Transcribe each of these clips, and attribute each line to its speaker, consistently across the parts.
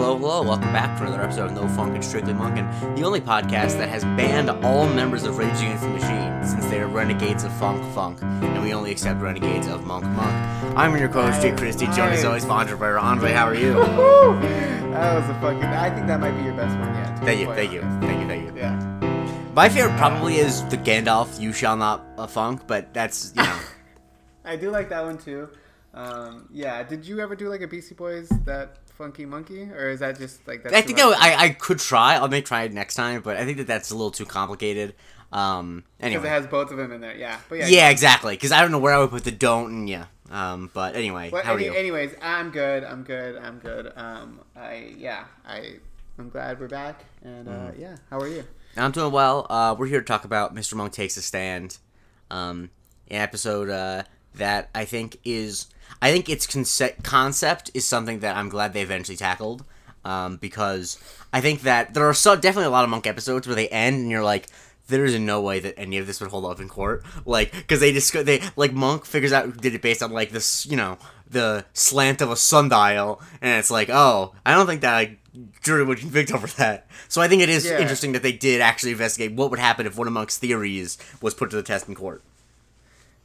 Speaker 1: hello, hello. Welcome back for another episode of No Funkin Strictly Monkin', the only podcast that has banned all members of Rage Against the Machine since they are renegades of Funk Funk, and we only accept renegades of Monk Monk. I'm your co-host, Jake Christie, joined as always by Andre Barrera. Andre, how are you?
Speaker 2: that was a fucking. I think that might be your best one yet.
Speaker 1: Thank you, thank you, thank you, thank you.
Speaker 2: Yeah.
Speaker 1: My favorite probably is the Gandalf, You Shall Not uh, Funk, but that's, you know.
Speaker 2: I do like that one too. Um, yeah. Did you ever do like a Beastie Boys that funky monkey, or is that just like that?
Speaker 1: I think that I, I could try. I'll may try it next time, but I think that that's a little too complicated. Um, anyway, because
Speaker 2: it has both of them in there. Yeah. But yeah.
Speaker 1: Yeah, exactly. Because I don't know where I would put the don't and yeah. Um, but anyway,
Speaker 2: Well,
Speaker 1: how are you?
Speaker 2: Anyways, I'm good. I'm good. I'm good. Um, I yeah. I I'm glad we're back. And uh,
Speaker 1: Mm-hmm.
Speaker 2: yeah. How are you?
Speaker 1: I'm doing well. Uh, we're here to talk about Mr. Monk Takes a Stand, um, an episode uh, that I think is, I think its concept concept is something that I'm glad they eventually tackled, um, because I think that there are so definitely a lot of Monk episodes where they end and you're like. There is no way that any of this would hold up in court, like because they just they like Monk figures out who did it based on like this, you know, the slant of a sundial, and it's like, oh, I don't think that I jury would convict over that. So I think it is
Speaker 2: Yeah.
Speaker 1: interesting that they did actually investigate what would happen if one of Monk's theories was put to the test in court.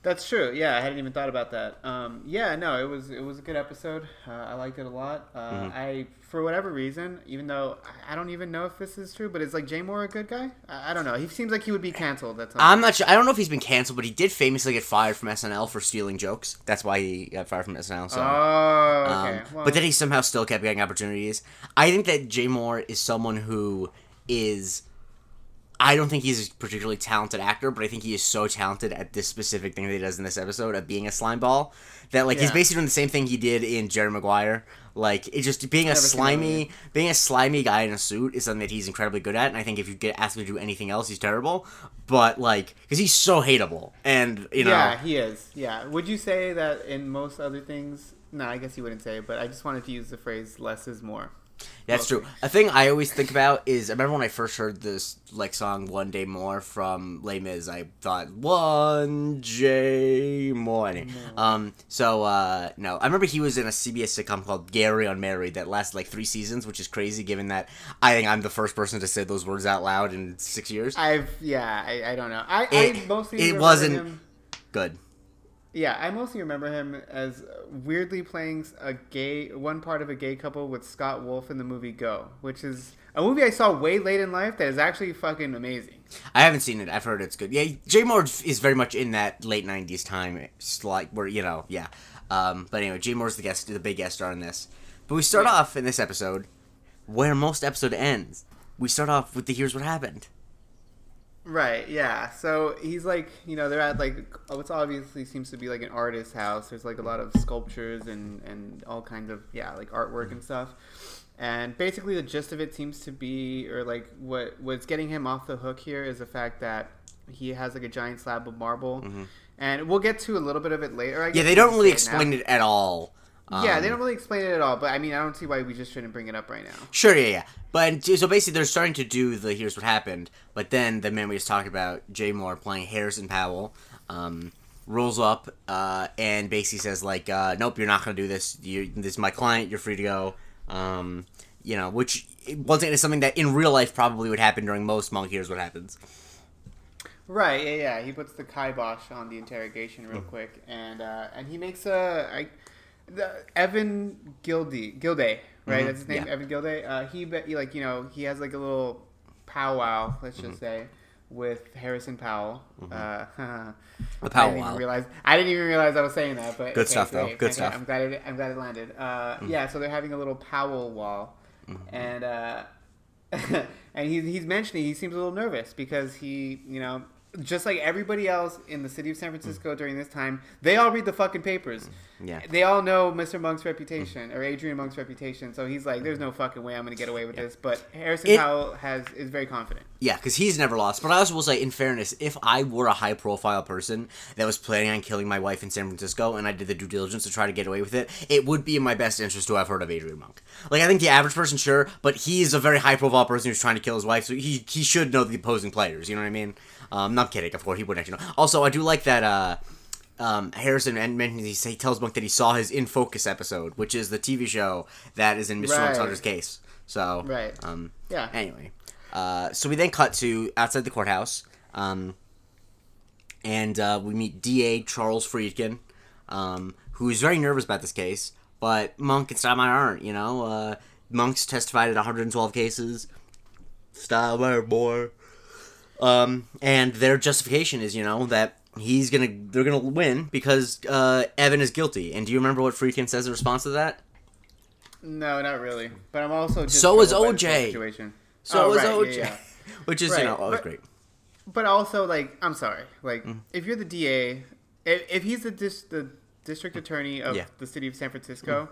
Speaker 2: That's true. Yeah, I hadn't even thought about that. Um, yeah, no, it was it was a good episode. Uh, I liked it a lot. Uh,
Speaker 1: Mm-hmm.
Speaker 2: I, for whatever reason, even though I- don't even know if this is true, but is like Jay Mohr a good guy? I, I don't know. He seems like he would be canceled. That's
Speaker 1: I'm not sure. I don't know if he's been canceled, but he did famously get fired from SNL for stealing jokes. That's why he got fired from SNL. So.
Speaker 2: Oh,
Speaker 1: Um,
Speaker 2: well,
Speaker 1: but then he somehow still kept getting opportunities. I think that Jay Mohr is someone who is. I don't think he's a particularly talented actor, but I think he is so talented at this specific thing that he does in this episode of being a slime ball that like he's basically doing the same thing he did in Jerry Maguire. Like it's just being a
Speaker 2: Never seen that one
Speaker 1: slimy, being a slimy guy in a suit is something that he's incredibly good at. And I think if you get asked him to do anything else, he's terrible. But like, because he's so hateable, and you know,
Speaker 2: yeah, he is. Yeah. Would you say that in most other things? No, I guess you wouldn't say. But I just wanted to use the phrase "less is more."
Speaker 1: That's true. A thing I always think about is I remember when I first heard this like song "One Day More" from Les Mis. I thought one J more. Anyway, Um. So uh, no, I remember he was in a CBS sitcom called Gary on Unmarried that lasted like three seasons, which is crazy given that I think I'm the first person to say those words out loud in six years.
Speaker 2: I've yeah. I, I don't know. I, I mostly
Speaker 1: it wasn't-
Speaker 2: him-
Speaker 1: Good.
Speaker 2: Yeah, I mostly remember him as weirdly playing a gay one part of a gay couple with Scott Wolf in the movie Go, which is a movie I saw way late in life that is actually fucking amazing.
Speaker 1: I haven't seen it. I've heard it's good. Yeah, Jay Mohr is very much in that late '90s time, like where you know, yeah. Um, but anyway, Jay Mohr's the guest, the big guest star in this. But we start off in this episode where most episode ends. We start off with the here's what happened.
Speaker 2: Right, yeah. So he's like, you know, they're at like what's obviously seems to be like an artist's house. There's like a lot of sculptures and and all kinds of yeah, like artwork and stuff. And basically, the gist of it seems to be, or like what what's getting him off the hook here is the fact that he has like a giant slab of marble, and we'll get to a little bit of it later. I guess
Speaker 1: Mm-hmm. Yeah, they don't really
Speaker 2: say now.
Speaker 1: explain it at all.
Speaker 2: Yeah, they
Speaker 1: Um,
Speaker 2: don't really explain it at all. But I mean, I don't see why we just shouldn't bring it up right now.
Speaker 1: Sure, yeah, yeah. But so basically, they're starting to do the here's what happened. But then the man we just talked about, Jay Mohr playing Harrison Powell, um, rolls up uh, and basically says like, uh, "Nope, you're not gonna do this. You, this is my client. You're free to go." Um, you know, which once again is something that in real life probably would happen during most monk here's what happens.
Speaker 2: Right. Yeah. Yeah. He puts the kibosh on the interrogation real quick, and uh, and he makes a I, the Evan Gilday Gilday right.
Speaker 1: Mhm,
Speaker 2: That's his name.
Speaker 1: yeah.
Speaker 2: Evan Gilday. Uh, he bet he, like you know he has like a little powwow. Let's
Speaker 1: Mm-hmm.
Speaker 2: just say. With Harrison Powell, uh,
Speaker 1: The
Speaker 2: I
Speaker 1: powwow.
Speaker 2: didn't even realize I didn't even realize I was saying that. But
Speaker 1: Good
Speaker 2: okay,
Speaker 1: stuff, though. Good
Speaker 2: Okay,
Speaker 1: stuff. Mm-hmm.
Speaker 2: I'm glad it. I'm glad it landed. Uh, Yeah, so they're having a little Powell wall, and uh, and he's he's mentioning he seems a little nervous because he you know just like everybody else in the city of San Francisco mm. during this time, they all read the fucking papers. Mm.
Speaker 1: Yeah.
Speaker 2: They all know Mr. Monk's reputation or Adrian Monk's reputation, so he's like, "There's no mm. fucking way I'm gonna get away with this." But Harrison
Speaker 1: It-
Speaker 2: Powell has is very confident.
Speaker 1: Yeah, because he's never lost. But I also will say, in fairness, if I were a high profile person that was planning on killing my wife in San Francisco and I did the due diligence to try to get away with it, it would be in my best interest to have heard of Adrian Monk. Like, I think the average person, sure, but he's a very high profile person who's trying to kill his wife, so he, he should know the opposing players. You know what I mean? Um, not kidding, of course, he wouldn't actually know. Also, I do like that. Uh, um, Harrison and mentions he, he tells Monk that he saw his In Focus episode, which is the TV show that is in Mr.
Speaker 2: Right.
Speaker 1: Hunter's case. So
Speaker 2: Right.
Speaker 1: Um,
Speaker 2: Yeah.
Speaker 1: Anyway, uh, so we then cut to outside the courthouse, um, and uh, we meet D.A. Charles Friedkin, um, who is very nervous about this case. But Monk and Stottlemeyer aren't. You know, uh, Monk's testified at 112 cases. Stottlemeyer more. Um, and their justification is, you know, that he's gonna they're gonna win because uh, Evan is guilty. And do you remember what Friedkin says in response to that?
Speaker 2: No, not really. But I'm also just
Speaker 1: So is
Speaker 2: troubled by this whole
Speaker 1: OJ.
Speaker 2: Situation.
Speaker 1: So
Speaker 2: Oh,
Speaker 1: is
Speaker 2: right,
Speaker 1: OJ,
Speaker 2: yeah, yeah.
Speaker 1: which is
Speaker 2: Right,
Speaker 1: you know always
Speaker 2: but-
Speaker 1: great.
Speaker 2: But also, like, I'm sorry. Like,
Speaker 1: Mm.
Speaker 2: if you're the DA, if, if he's the dis- the district attorney of
Speaker 1: Yeah. Mm.
Speaker 2: the city of San Francisco,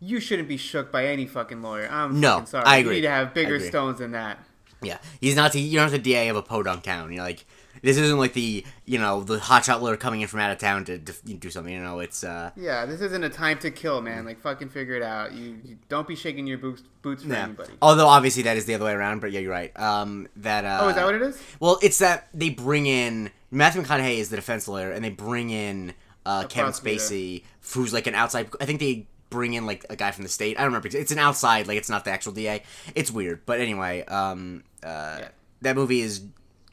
Speaker 2: you shouldn't be shook by any fucking lawyer. I'm
Speaker 1: No,
Speaker 2: sorry.
Speaker 1: I
Speaker 2: You need to have bigger stones than that.
Speaker 1: Yeah, he's not the you're not the DA of a podunk town. You're like this isn't like the you know the hotshot lawyer coming in from out of town to, to do something. You know, it's uh
Speaker 2: Yeah, this isn't a time to kill, man. Like, fucking figure it out. You, you don't be shaking your boots boots for
Speaker 1: yeah.
Speaker 2: anybody.
Speaker 1: Although obviously that is the other way around, but yeah, you're right. Um, that uh,
Speaker 2: Oh, is that what it is?
Speaker 1: Well, it's that they bring in Matthew McConaughey is the defense lawyer, and they bring in uh, Kevin. Spacey, who's like an outside. I think they bring in like a guy from the state. I don't remember. It's an outside, like it's not the actual DA. It's weird, but anyway, um, uh, that movie is.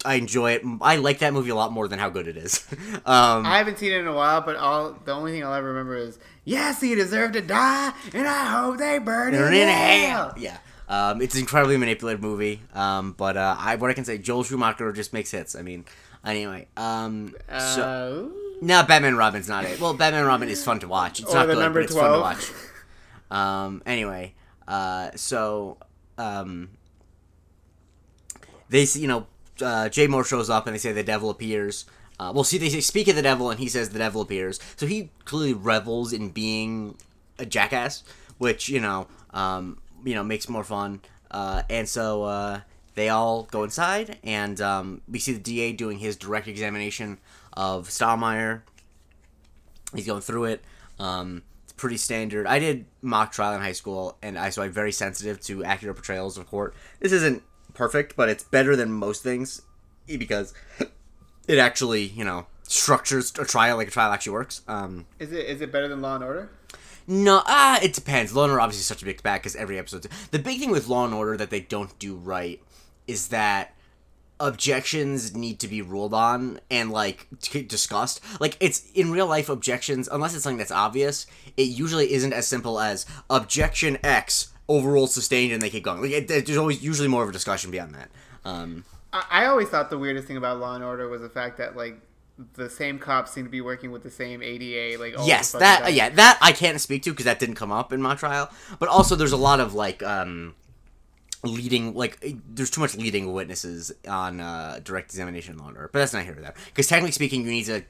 Speaker 1: I enjoy it. I like that movie a lot more than how good it is. um,
Speaker 2: I haven't seen it in a while, but all the only thing I'll ever remember is, yes, he deserved to die, and I hope they burn him in hell.
Speaker 1: Yeah. Um, it's an incredibly manipulative movie. Um, but uh, I what I can say, Joel Schumacher just makes hits. I mean, anyway. Um, so
Speaker 2: Uh,
Speaker 1: no, Batman Robin's not it. Well, Batman Robin is fun to watch. It's
Speaker 2: Or
Speaker 1: not
Speaker 2: the
Speaker 1: good,
Speaker 2: number
Speaker 1: but it's fun to
Speaker 2: 12.
Speaker 1: watch. Um, anyway, uh, so um, they see, you know, uh, Jay Mohr shows up and they say the devil appears. Uh, well, see, they say speak of the devil, and he says the devil appears. So he clearly revels in being a jackass, which you know, um, you know, makes more fun. Uh, and so uh, they all go inside, and um, we see the DA doing his direct examination of Stottlemeyer. He's going through it. Um, it's pretty standard. I did mock trial in high school, and I so I'm very sensitive to accurate portrayals of court. This isn't perfect, but it's better than most things because it actually, you know, structures a trial like a trial actually works. Um,
Speaker 2: is it is it better than Law and Order?
Speaker 1: no, ah, it depends. Law and Order obviously is such a big bag because every episode. The big thing with Law and Order that they don't do right is that objections need to be ruled on and like t- discussed. Like it's in real life objections, unless it's something that's obvious. It usually isn't as simple as objection X overruled sustained and they keep going. Like it, there's always usually more of a discussion beyond that. Um,
Speaker 2: I, I always thought the weirdest thing about Law and Order was the fact that like the same cops seem to be working with the same ADA. Like all
Speaker 1: yes, that
Speaker 2: time.
Speaker 1: yeah, that I can't speak to because that didn't come up in my trial. But also, there's a lot of like um, leading, like eh, there's too much leading witnesses on uh, direct examination in Law Order. But that's not here or there. Because technically speaking, you need to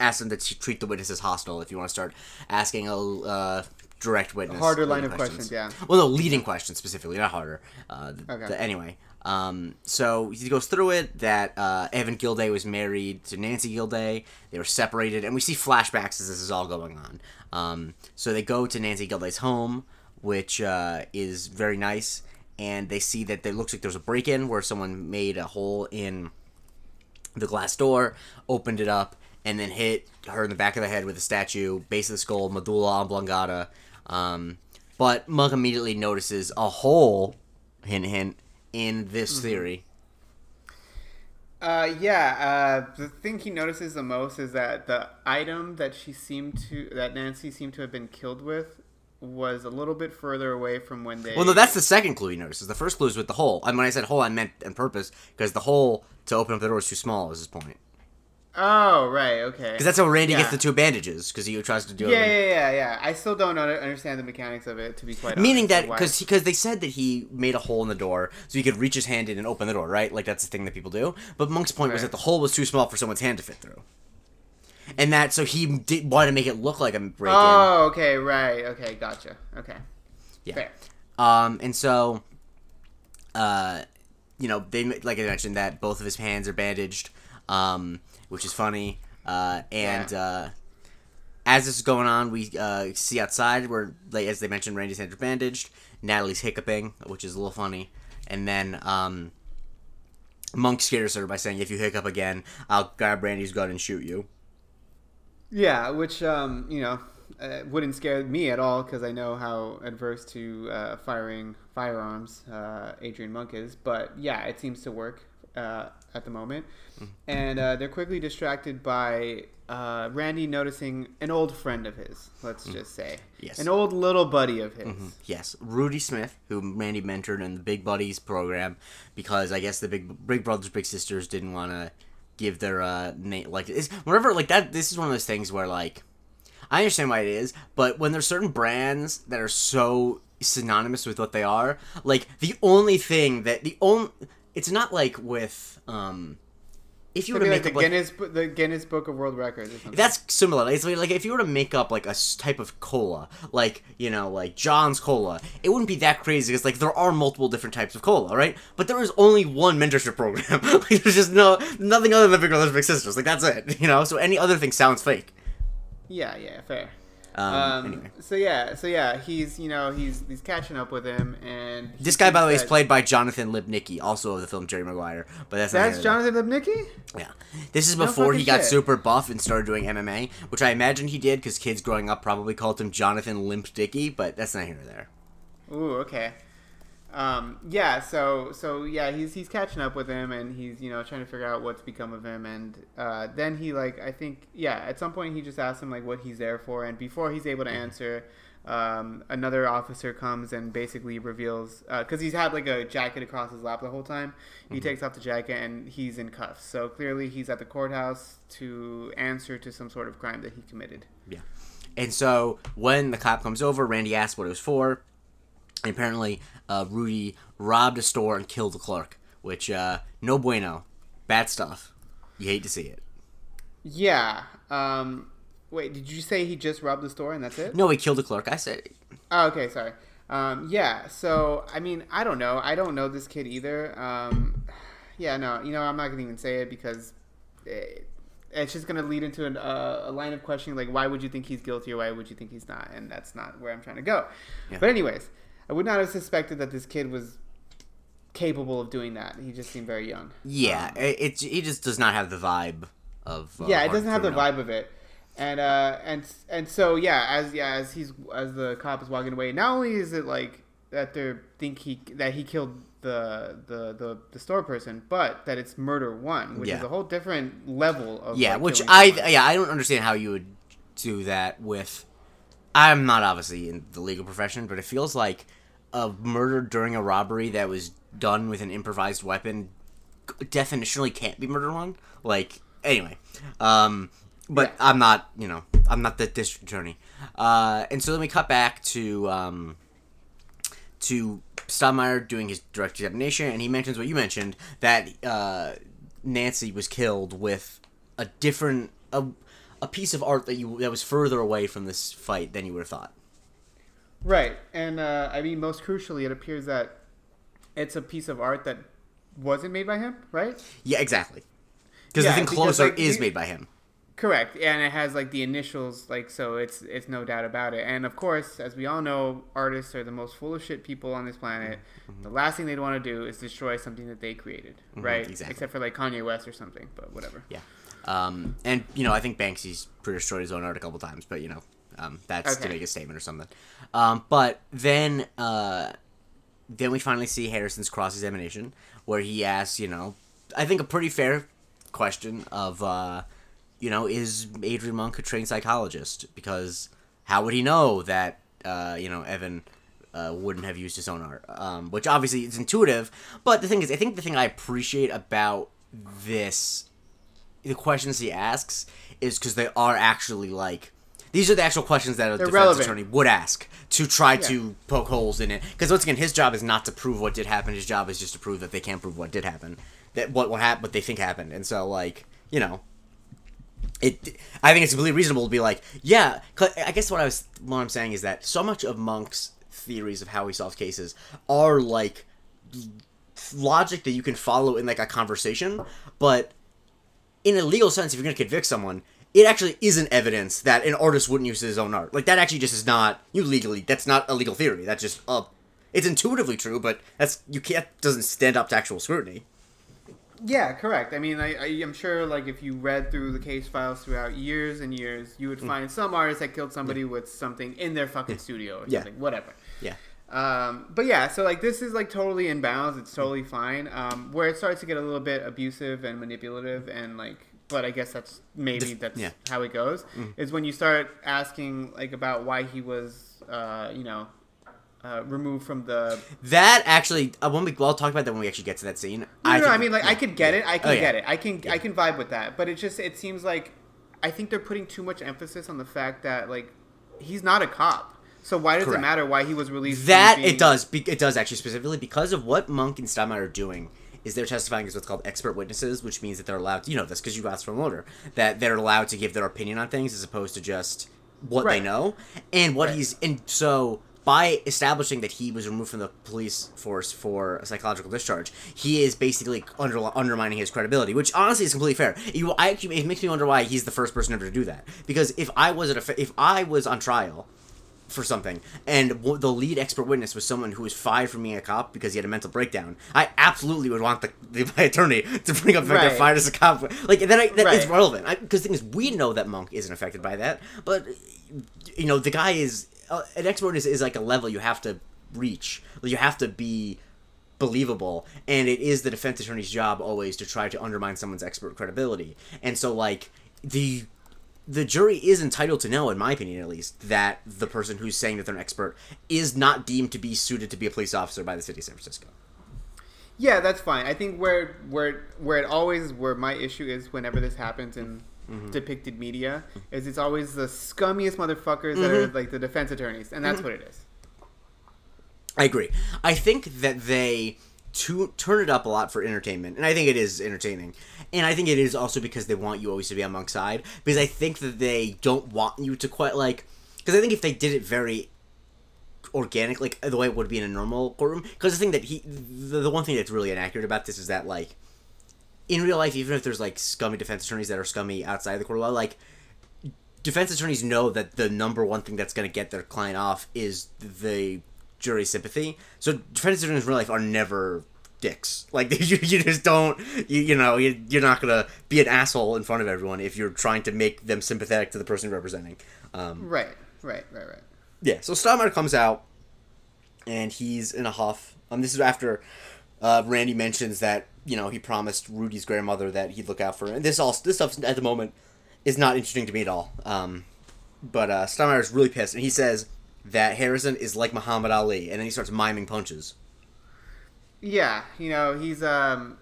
Speaker 1: ask them to treat the witnesses hostile if you want to start asking a uh, direct witness.
Speaker 2: harder line of questions, yeah.
Speaker 1: Well, no, leading questions specifically, not harder. Uh, th-
Speaker 2: Okay.
Speaker 1: th- anyway, um, so he goes through it that uh, Evan Gilday was married to Nancy Gilday. They were separated, and we see flashbacks as this is all going on. Um, so they go to Nancy Gilday's home, which uh, is very nice, and they see that there looks like there's a break-in where someone made a hole in the glass door, opened it up, and then hit her in the back of the head with a statue, base of the skull, medulla oblongata. Um, but Monk immediately notices a hole, hint, hint, in this theory.
Speaker 2: Uh, yeah. Uh, the thing he notices the most is that the item that she seemed to, that Nancy seemed to have been killed with, was a little bit further away from when they.
Speaker 1: Well, no, that's the second clue he notices. The first clue is with the hole. And when I said hole, I meant on purpose because the hole to open up the door is too small. Is his point?
Speaker 2: Oh right, okay.
Speaker 1: Because that's how Randy
Speaker 2: Yeah.
Speaker 1: gets the two bandages because he tries to do
Speaker 2: Yeah,
Speaker 1: it.
Speaker 2: yeah, yeah, yeah. I still don't understand the mechanics of it, to be quite honest.
Speaker 1: Meaning that because because they said that he made a hole in the door so he could reach his hand in and open the door, right? Like that's the thing that people do. But Monk's point was that the hole was too small for someone's hand to fit through, and that so he did want to make it look like a break in.
Speaker 2: Oh, okay, right. Okay, gotcha. Okay.
Speaker 1: Yeah.
Speaker 2: Fair.
Speaker 1: Um, and so, uh, you know, they like I mentioned that both of his hands are bandaged, um, which is funny. Uh, and
Speaker 2: Yeah.
Speaker 1: uh, as this is going on, we uh, see outside where, like, as they mentioned, Randy's hands are bandaged. Natalie's hiccuping, which is a little funny, and then um, Monk scares her by saying, "If you hiccup again, I'll grab Randy's gun and shoot you."
Speaker 2: Yeah, which um, you know, uh, wouldn't scare me at all because I know how adverse to uh, firing firearms uh, Adrian Monk is. But yeah, it seems to work uh, at the moment. And uh, they're quickly distracted by uh, Randy noticing an old friend of his, let's just say.
Speaker 1: Yes.
Speaker 2: An old little buddy of his.
Speaker 1: Yes, Rudy Smith, who Randy mentored in the Big Buddies program, because I guess the Big Big Brothers Big Sisters didn't want to give their uh name like whenever like that. This is one of those things where like I understand why it is, but when there's certain brands that are so synonymous with what they are, like the only thing that the only it's not like with um if you were to make
Speaker 2: like the
Speaker 1: up like,
Speaker 2: Guinness, Bu- the Guinness Book of World Records or something.
Speaker 1: that's similar. It's like if you were to make up like a type of cola, like you know, like John's cola, it wouldn't be that crazy because like there are multiple different types of cola, right? But there is only one mentorship program. like, there's just no nothing other than Big Brothers Big Sisters. Like that's it, you know. So any other thing sounds fake.
Speaker 2: Yeah, yeah, fair.
Speaker 1: Um,
Speaker 2: Um,
Speaker 1: anyway,
Speaker 2: So yeah, so yeah, he's you know he's he's catching up with him, and
Speaker 1: this guy, by the way, is played by Jonathan Lipnicki, also of the film Jerry Maguire. But that's not
Speaker 2: That's
Speaker 1: here nor there.
Speaker 2: Jonathan Lipnicki.
Speaker 1: Yeah, this is
Speaker 2: No
Speaker 1: before he got
Speaker 2: shit.
Speaker 1: super buff and started doing MMA, which I imagine he did because kids growing up probably called him Jonathan Limp Dicky. But that's not here or there.
Speaker 2: Ooh, okay. Um, yeah, so so yeah, he's he's catching up with him, and he's you know trying to figure out what's become of him, and uh, then he like I think yeah, at some point he just asks him like what he's there for, and before he's able to answer. Um, another officer comes and basically reveals because he's had like a jacket across his lap the whole time. He takes off the jacket and he's in cuffs. So clearly he's at the courthouse to answer to some sort of crime that he committed.
Speaker 1: Yeah. And so when the cop comes over, Randy asks what it was for. And apparently, uh, Rudy robbed a store and killed the clerk, which, uh, no bueno. Bad stuff. You hate to see it.
Speaker 2: Yeah. Um, wait, did you say he just robbed the store and that's it?
Speaker 1: No, he killed the clerk. I said,
Speaker 2: Oh, okay, sorry. Um, yeah, so I mean, I don't know. I don't know this kid either. Um, yeah, no, you know, I'm not gonna even say it because it, it's just gonna lead into an, uh, a line of questioning, like, why would you think he's guilty or why would you think he's not? And that's not where I'm trying to go.
Speaker 1: Yeah.
Speaker 2: But anyways, I would not have suspected that this kid was capable of doing that. He just seemed very young.
Speaker 1: yeah, it, it, he just does not have the vibe of. Uh,
Speaker 2: yeah, it doesn't have the vibe of it. And uh, and and so yeah, as yeah as he's as the cop is walking away, not only is it like that they think he that he killed the the the, the store person, but that it's murder one, which
Speaker 1: Yeah.
Speaker 2: is a whole different level of
Speaker 1: Yeah,
Speaker 2: like,
Speaker 1: which I
Speaker 2: someone.
Speaker 1: yeah I don't understand how you would do that with. I'm not obviously in the legal profession, but it feels like a murder during a robbery that was done with an improvised weapon definitionally can't be murder one. Like anyway, um, but
Speaker 2: Yeah.
Speaker 1: I'm not you know I'm not the district attorney, uh, and so then we cut back to um, to Stottlemeyer doing his direct examination, and he mentions what you mentioned that uh, Nancy was killed with a different a, a piece of art that you that was further away from this fight than you would have thought.
Speaker 2: Right. And uh, I mean, most crucially, it appears that it's a piece of art that wasn't made by him, right?
Speaker 1: Yeah, exactly. Because
Speaker 2: Yeah,
Speaker 1: the thing closer
Speaker 2: like,
Speaker 1: is made by him.
Speaker 2: Correct, and it has like the initials, like so. It's it's no doubt about it. And of course, as we all know, artists are the most full of shit people on this planet. The last thing they'd want to do is destroy something that they created, right?
Speaker 1: exactly.
Speaker 2: Except for like Kanye West or something, but whatever.
Speaker 1: Yeah. Um, and you know, I think Banksy's pretty destroyed his own art a couple times, but you know, um, that's to
Speaker 2: Okay.
Speaker 1: make a statement or something. Um, but then, uh, then we finally see Harrison's cross examination, where he asks, you know, I think a pretty fair question of, uh, you know, is Adrian Monk a trained psychologist? Because how would he know that, uh, you know, Evan uh, wouldn't have used his own art? Um, which obviously is intuitive, but the thing is, I think the thing I appreciate about this the questions he asks is because they are actually like these are the actual questions that a
Speaker 2: They're
Speaker 1: defense
Speaker 2: relevant.
Speaker 1: attorney would ask to try to poke holes in it. Because once again, his job is not to prove what did happen. His job is just to prove that they can't prove what did happen, that what what happened, what they think happened. And so, like you know, it. I think it's completely reasonable to be like, yeah. I guess what I was what I'm saying is that so much of Monk's theories of how he solves cases are like logic that you can follow in like a conversation, but in a legal sense, if you're going to convict someone, it actually isn't evidence that an artist wouldn't use his own art. Like that actually just is not you legally. That's not a legal theory. That's just uh, it's intuitively true, but that's you can't doesn't stand up to actual scrutiny.
Speaker 2: Yeah, correct. I mean, I, I, am sure, like, if you read through the case files throughout years and years, you
Speaker 1: Mm.
Speaker 2: would find some artist that killed somebody with something in their fucking studio or
Speaker 1: Yeah.
Speaker 2: something, whatever.
Speaker 1: Yeah.
Speaker 2: Um, but yeah, so like this is like totally in bounds. It's totally fine. Um, where it starts to get a little bit abusive and manipulative and like, but I guess that's maybe that's
Speaker 1: yeah.
Speaker 2: how it goes. Is when you start asking like about why he was, uh, you know, uh, removed from the.
Speaker 1: That actually, uh, when we well, I'll talk about that when we actually get to that scene.
Speaker 2: No, no,
Speaker 1: think-
Speaker 2: I mean like I could get it. I can
Speaker 1: Oh, yeah.
Speaker 2: get it. I can I can vibe with that. But it just it seems like I think they're putting too much emphasis on the fact that like he's not a cop. So why does
Speaker 1: Correct.
Speaker 2: it matter why he was released? from
Speaker 1: that
Speaker 2: being-
Speaker 1: it does. Be- it does actually specifically because of what Monk and Stottlemeyer are doing. Is they're testifying as what's called expert witnesses, which means that they're allowed. To, you know this because you asked from Loader that they're allowed to give their opinion on things as opposed to just what they know and what
Speaker 2: Right.
Speaker 1: he's and so by establishing that he was removed from the police force for a psychological discharge, he is basically under, undermining his credibility, which honestly is completely fair. You, I actually, it makes me wonder why he's the first person ever to do that. Because if I was at a, if I was on trial for something, and w- the lead expert witness was someone who was fired from being a cop because he had a mental breakdown, I absolutely would want the, the my attorney to bring up
Speaker 2: Right.
Speaker 1: they're fired as a cop. Like I, that is
Speaker 2: Right.
Speaker 1: relevant because the thing is, we know that Monk isn't affected by that, but you know the guy is uh, an expert witness is like a level you have to reach. You have to be believable and it is the defense attorney's job always to try to undermine someone's expert credibility and so like the the jury is entitled to know in my opinion at least that the person who's saying that they're an expert is not deemed to be suited to be a police officer by the city of san francisco
Speaker 2: Yeah, that's fine. I think where where where it always where my issue is whenever this happens in
Speaker 1: Mm-hmm.
Speaker 2: depicted media is it's always the scummiest motherfuckers that are
Speaker 1: Mm-hmm.
Speaker 2: like the defense attorneys, and that's what it is.
Speaker 1: I agree. I think that they to turn it up a lot for entertainment, and I think it is entertaining. And I think it is also because they want you always to be on Monk's side, because I think that they don't want you to quite like. Because I think if they did it very organic, like the way it would be in a normal courtroom, because the thing that he, the, the one thing that's really inaccurate about this is that like, in real life, even if there's like scummy defense attorneys that are scummy outside the court of law, like defense attorneys know that the number one thing that's going to get their client off is the jury sympathy. So defense attorneys in real life are never dicks. Like you, you just don't. You, you know, you, you're not going to be an asshole in front of everyone if you're trying to make them sympathetic to the person you're representing. Um,
Speaker 2: Right, right, right, right.
Speaker 1: yeah. So Stottlemeyer comes out, and he's in a huff. Um, this is after uh, Randy mentions that you know he promised Rudy's grandmother that he'd look out for her. And this all this stuff at the moment is not interesting to me at all. Um, but uh, is really pissed, and he says that Harrison is like Muhammad Ali, and then he starts miming punches.
Speaker 2: Yeah, you know he's um,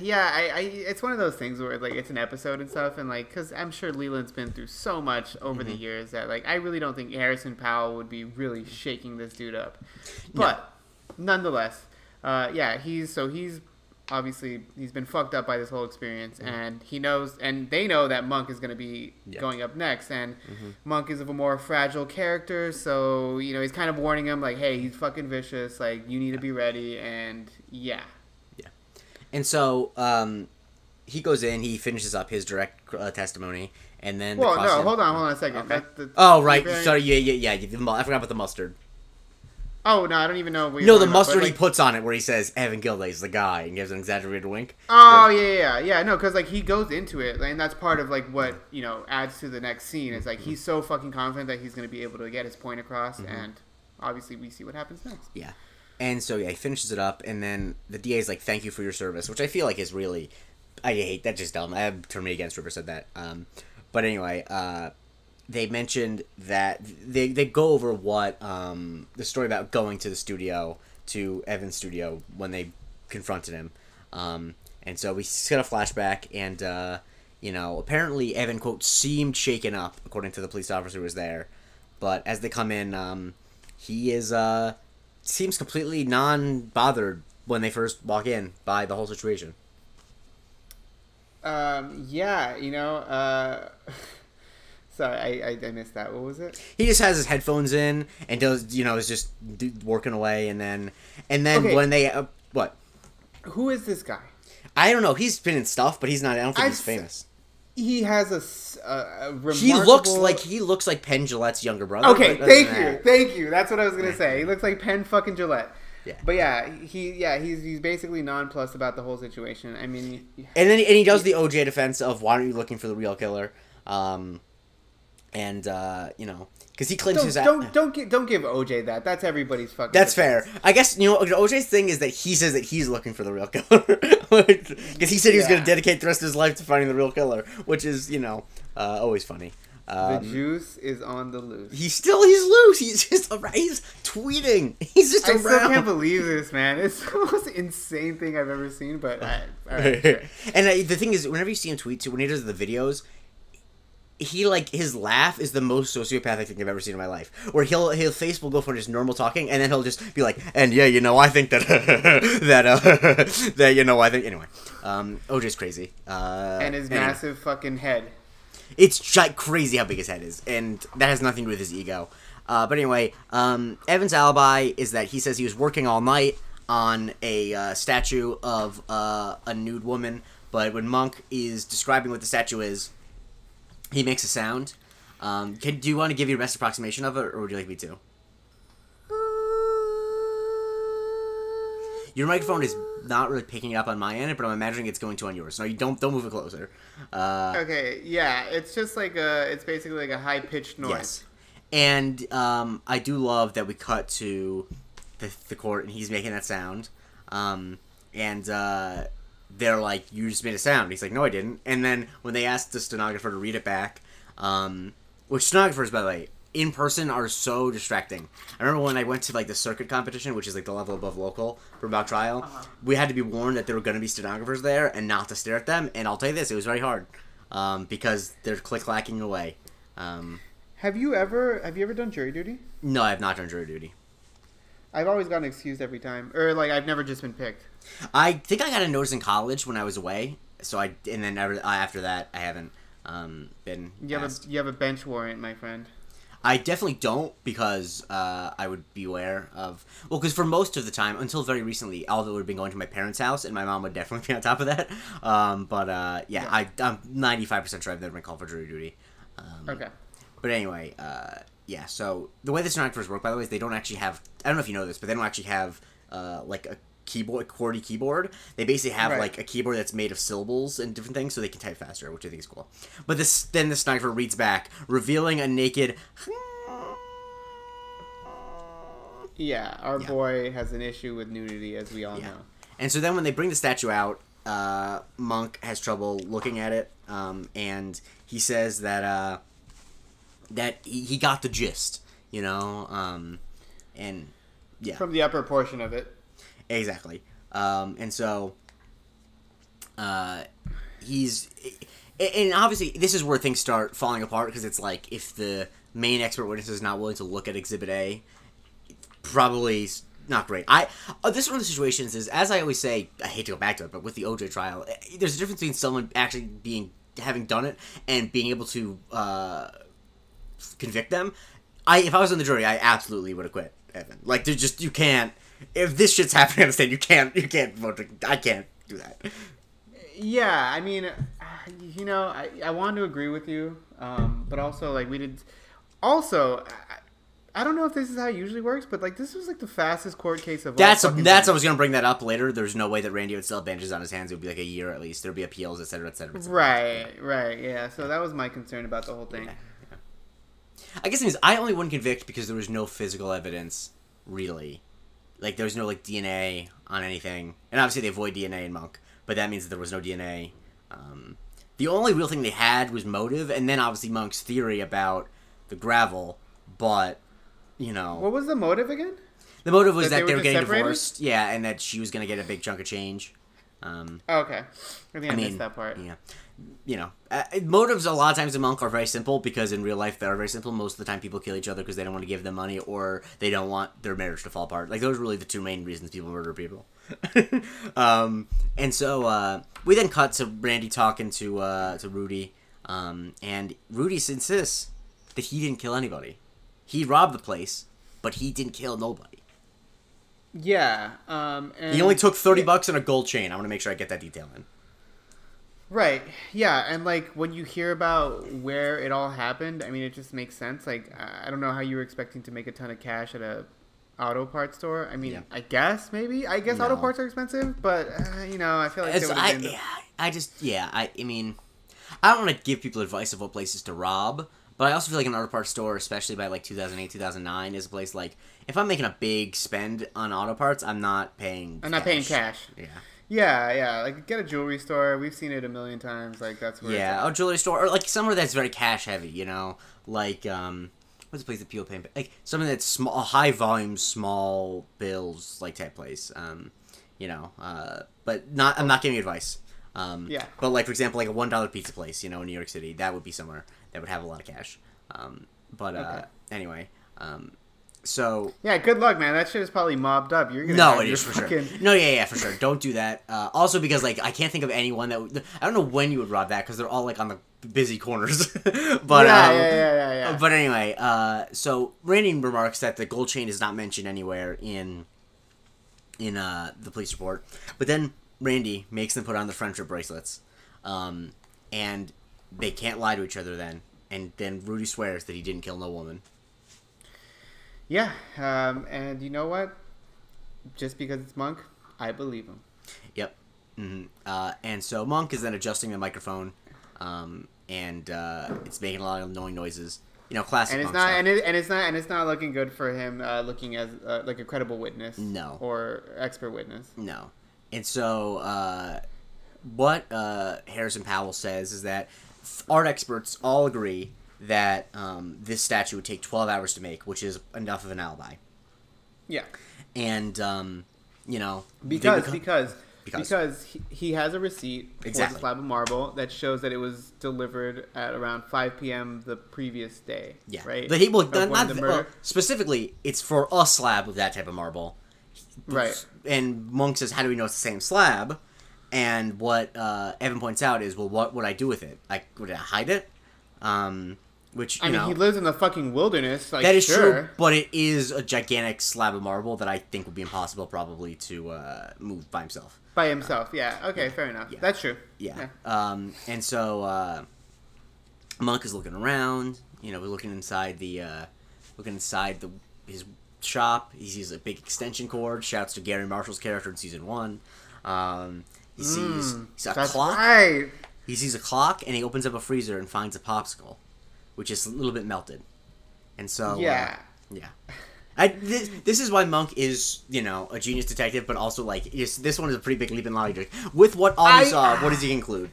Speaker 2: yeah. I, I it's one of those things where like it's an episode and stuff, and like because I'm sure Leland's been through so much over the years that like I really don't think Harrison Powell would be really shaking this dude up, but nonetheless, uh, yeah, he's so he's obviously he's been fucked up by this whole experience, and he knows, and they know that Monk is going to be
Speaker 1: Yeah.
Speaker 2: going up next, and Monk is of a more fragile character, so you know he's kind of warning him like, hey, he's fucking vicious, like you need to be ready, and yeah, yeah
Speaker 1: And so um, he goes in, he finishes up his direct uh, testimony, and then the
Speaker 2: Well, no, hold on, hold on a second.
Speaker 1: Okay.
Speaker 2: The-
Speaker 1: Oh right,
Speaker 2: the
Speaker 1: sorry, yeah, yeah, yeah. the I forgot about the mustard.
Speaker 2: Oh no, I don't even know. What you're
Speaker 1: No, the
Speaker 2: talking about,
Speaker 1: mustard he
Speaker 2: like-
Speaker 1: puts on it, where he says Evan Gilday's the guy, and gives an exaggerated wink.
Speaker 2: Oh yeah, yeah, yeah, yeah. No, because like he goes into it, and that's part of like what you know adds to the next scene. Is like he's so fucking confident that he's going to be able to get his point across,
Speaker 1: Mm-hmm.
Speaker 2: and obviously we see what happens next.
Speaker 1: Yeah. And so yeah, he finishes it up, and then the DA is like, "Thank you for your service," which I feel like is really, I hate that. Just dumb. I have turned me against River said that. Um, but anyway, uh, they mentioned that they they go over what um the story about going to the studio to Evan's studio when they confronted him. Um, and so we get a flashback, and uh, you know, apparently Evan quote seemed shaken up, according to the police officer who was there. But as they come in, um, he is uh seems completely non bothered when they first walk in by the whole situation.
Speaker 2: Um, yeah, you know. Uh, sorry, I, I I missed that. What was it?
Speaker 1: He just has his headphones in and does you know is just working away, and then and then
Speaker 2: Okay.
Speaker 1: when they uh, what
Speaker 2: Who is this guy?
Speaker 1: I don't know. He's been in stuff, but he's not. I don't think
Speaker 2: I've
Speaker 1: he's
Speaker 2: s-
Speaker 1: famous.
Speaker 2: He has a. remarkable.
Speaker 1: He looks like he looks like Penn Jillette's younger brother.
Speaker 2: Okay, thank you, thank you. That's what I was gonna say. He looks like Penn fucking Jillette.
Speaker 1: Yeah.
Speaker 2: But yeah, he yeah he's he's basically nonplussed about the whole situation. I mean,
Speaker 1: And then and he does the OJ defense of why aren't you looking for the real killer? Um, and uh, you know, because he claims
Speaker 2: don't
Speaker 1: his
Speaker 2: don't don't, gi- don't give OJ that. That's everybody's fucking.
Speaker 1: That's
Speaker 2: defense.
Speaker 1: fair. I guess you know OJ's thing is that he says that he's looking for the real killer because he said he was going to dedicate the rest of his life to finding the real killer, which is you know uh, always funny.
Speaker 2: The
Speaker 1: Um,
Speaker 2: juice is on the loose.
Speaker 1: he's still he's loose. He's just around. He's tweeting. He's just
Speaker 2: I still can't believe this, man. It's the most insane thing I've ever seen. But I, all right, sure.
Speaker 1: and uh, the thing is, whenever you see him tweet, too, when he does the videos, he like his laugh is the most sociopathic thing I've ever seen in my life. Where he'll he'll face will go from just normal talking, and then he'll just be like, and yeah, you know, I think that that uh, that you know, I think anyway. Um, OJ's crazy. Uh,
Speaker 2: and his
Speaker 1: anyway.
Speaker 2: massive fucking head.
Speaker 1: It's gi- crazy how big his head is, and that has nothing to do with his ego. Uh, but anyway, um, Evan's alibi is that he says he was working all night on a uh, statue of uh, a nude woman, but when Monk is describing what the statue is, he makes a sound. Um, can, do you want to give your best approximation of it, or would you like me to? Your microphone is not really picking it up on my end, but I'm imagining it's going to on yours. No, you don't. Don't move it closer. Uh,
Speaker 2: Okay, yeah, it's just like a. It's basically like a high pitched noise.
Speaker 1: Yes. And um, I do love that we cut to the, the court and he's making that sound. Um, and uh, they're like, You just made a sound. He's like, No, I didn't. And then when they asked the stenographer to read it back, um, which stenographers, by the way, in person are so distracting. I remember when I went to like the circuit competition, which is like the level above local for mock trial, we had to be warned that there were going to be stenographers there and not to stare at them. And I'll tell you this, it was very hard um, because they're click clacking away. Um,
Speaker 2: Have you ever have you ever done jury duty?
Speaker 1: no, I have not done jury duty.
Speaker 2: I've always gotten excused every time, or like I've never just been picked.
Speaker 1: I think I got a notice in college when I was away. So I and then ever, after that I haven't um, been.
Speaker 2: You have
Speaker 1: asked.
Speaker 2: a you have a bench warrant, my friend.
Speaker 1: I definitely don't because uh, I would be aware of well because for most of the time until very recently all of it would have been going to my parents' house and my mom would definitely be on top of that. Um, but uh, yeah, I, I'm 95 percent sure I've never been called for jury duty. Um,
Speaker 2: Okay.
Speaker 1: But anyway, uh, yeah. So the way the stenographers work, by the way, is they don't actually have. I don't know if you know this, but they don't actually have uh, like a keyboard, a QWERTY keyboard. They basically have
Speaker 2: Right.
Speaker 1: like a keyboard that's made of syllables and different things, so they can type faster, which I think is cool. But this then the stenographer reads back, revealing a naked.
Speaker 2: Yeah, our
Speaker 1: Yeah.
Speaker 2: boy has an issue with nudity, as we all
Speaker 1: Yeah.
Speaker 2: know.
Speaker 1: And so then when they bring the statue out, uh, Monk has trouble looking at it, um, and he says that uh, that he, he got the gist, you know, um, and yeah,
Speaker 2: From the upper portion of it.
Speaker 1: exactly. Um, and so uh, he's and obviously this is where things start falling apart because it's like if the main expert witness is not willing to look at Exhibit A, probably not great. I uh, this is one of the situations is as I always say. I hate to go back to it, but with the OJ trial, eh, there's a difference between someone actually being having done it and being able to uh, convict them. I if I was on the jury, I absolutely would have quit. Evan, like there's just you can't. If this shit's happening on the stand, you can't. You can't vote. To, I can't do that.
Speaker 2: Yeah, I mean, you know, I, I want to agree with you, um, but also like we did. Also, I, I don't know if this is how it usually works, but like this was like the fastest court case of all
Speaker 1: That's
Speaker 2: fucking
Speaker 1: that's. I was gonna bring that up later. There's no way that Randy would still have bandages on his hands. It would be like a year at least. There'd be appeals, et cetera, et cetera. Et cetera.
Speaker 2: Right, right, yeah. So that was my concern about the whole thing.
Speaker 1: I guess thing is, I only wouldn't convict because there was no physical evidence, really. Like there was no like DNA on anything, and obviously they avoid DNA in Monk, but that means that there was no DNA. Um, the only real thing they had was motive, and then obviously Monk's theory about the gravel. But you know,
Speaker 2: What was the motive again?
Speaker 1: the motive was
Speaker 2: that
Speaker 1: that,
Speaker 2: they
Speaker 1: they
Speaker 2: were
Speaker 1: were getting
Speaker 2: separated?
Speaker 1: divorced. Yeah, and that she was gonna get a big chunk of change. Um,
Speaker 2: Oh, okay, I think I,
Speaker 1: I mean,
Speaker 2: missed that part.
Speaker 1: Yeah, you know, uh, motives a lot of times in Monk are very simple because in real life they are very simple. Most of the time, people kill each other because they don't want to give them money or they don't want their marriage to fall apart. Like those are really the two main reasons people murder people. um, and so uh, we then cut to Randy talking to uh, to Rudy, um, and Rudy insists that he didn't kill anybody. He robbed the place, but he didn't kill nobody.
Speaker 2: Yeah, um, and
Speaker 1: He only took thirty bucks and a gold chain. I want to make sure I get that detail in.
Speaker 2: Right. Yeah, and like when you hear about where it all happened, I mean, it just makes sense. Like I don't know how you were expecting to make a ton of cash at a auto parts store. I mean,
Speaker 1: Yeah.
Speaker 2: I guess maybe. I guess auto parts are expensive, but uh, you know, I feel like
Speaker 1: It's, I, yeah, I just yeah I, I mean I don't want to give people advice of what places to rob, but I also feel like an auto parts store, especially by like 2008 2009, is a place like if I'm making a big spend on auto parts, I'm not paying.
Speaker 2: I'm not paying cash.
Speaker 1: Yeah.
Speaker 2: Yeah, yeah. Like get a jewelry store. We've seen it a million times. Like that's where.
Speaker 1: Yeah, a jewelry store or like somewhere that's very cash heavy. You know, like um, what's the place that people pay? Like something that's small, high volume, small bills like type place. Um, you know, uh, but not. I'm not giving advice. Um,
Speaker 2: Yeah.
Speaker 1: But like for example, like a one dollar pizza place, you know, in New York City, that would be somewhere that would have a lot of cash. Um, but uh,
Speaker 2: Okay.
Speaker 1: anyway, um, so
Speaker 2: yeah. Good luck, man. That shit is probably mobbed up. You're gonna.
Speaker 1: no, it is for sure. No, yeah, yeah, for sure. Don't do that. Uh, also, because like I can't think of anyone that would, I don't know when you would rob that because they're all like on the busy corners. but
Speaker 2: yeah,
Speaker 1: um,
Speaker 2: yeah, yeah, yeah, yeah.
Speaker 1: but anyway, uh, so Randy remarks that the gold chain is not mentioned anywhere in in uh, the police report. But then Randy makes them put on the friendship bracelets, um, and they can't lie to each other then. And then Rudy swears that he didn't kill no woman.
Speaker 2: Yeah. Um, and you know what? Just because it's Monk, I believe him.
Speaker 1: Yep. hmm Uh, and so Monk is then adjusting the microphone, um, and uh, it's making a lot of annoying noises. You know, classic.
Speaker 2: and it's
Speaker 1: Monk
Speaker 2: not
Speaker 1: stuff.
Speaker 2: and, it, and it's not and it's not looking good for him uh, looking as uh, like a credible witness
Speaker 1: No.
Speaker 2: or expert witness
Speaker 1: No. And so, uh, what uh, Harrison Powell says is that art experts all agree that um, this statue would take 12 hours to make, which is enough of an alibi.
Speaker 2: yeah
Speaker 1: And, um, you know,
Speaker 2: because because
Speaker 1: Because.
Speaker 2: because he, he has a receipt for
Speaker 1: Exactly.
Speaker 2: the slab of marble that shows that it was delivered at around 5 p.m. the previous day
Speaker 1: yeah.
Speaker 2: right
Speaker 1: But he, well, not, not
Speaker 2: the
Speaker 1: th-
Speaker 2: murder-
Speaker 1: well, specifically, it's for a slab of that type of marble.
Speaker 2: right
Speaker 1: And Monk says, "How do we know it's the same slab?" And what uh, Evan points out is, "Well, what would I do with it? Like, would I hide it?" Um, which you
Speaker 2: I mean
Speaker 1: know,
Speaker 2: he lives in the fucking wilderness like
Speaker 1: that is
Speaker 2: sure.
Speaker 1: true, but it is a gigantic slab of marble that I think would be impossible, probably, to uh, move by himself.
Speaker 2: by himself yeah okay fair enough
Speaker 1: Yeah.
Speaker 2: that's true
Speaker 1: Yeah. Um, and so uh, Monk is looking around. You know, we're looking inside the uh, looking inside the his shop. He sees a big extension cord. Shouts to Garry Marshall's character in season one. Um, he sees,
Speaker 2: Mm,
Speaker 1: a clock.
Speaker 2: right
Speaker 1: He sees a clock, and he opens up a freezer and finds a popsicle, which is a little bit melted. And so, uh,
Speaker 2: yeah
Speaker 1: yeah. I, this, this is why Monk is, you know, a genius detective, but also like is, this one is a pretty big leap in logic. With what all he saw, what does he conclude?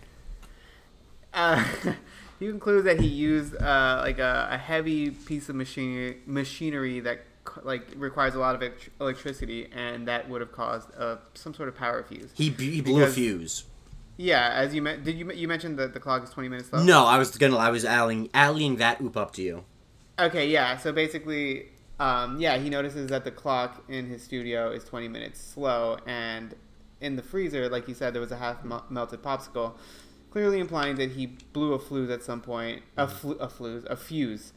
Speaker 2: Uh, he concludes that he used uh, like a, a heavy piece of machinery machinery that like requires a lot of electricity, and that would have caused uh, some sort of power fuse.
Speaker 1: He, he blew a fuse.
Speaker 2: Yeah, as you me- did you you mentioned that the clock is twenty minutes slow.
Speaker 1: No, I was gonna. I was allying, allying that oop up to you.
Speaker 2: Okay, yeah. So basically, um, yeah, he notices that the clock in his studio is 20 minutes slow, and in the freezer, like you said, there was a half mel- melted popsicle, clearly implying that he blew a fuse at some point, a, flu- a fuse, a fuse.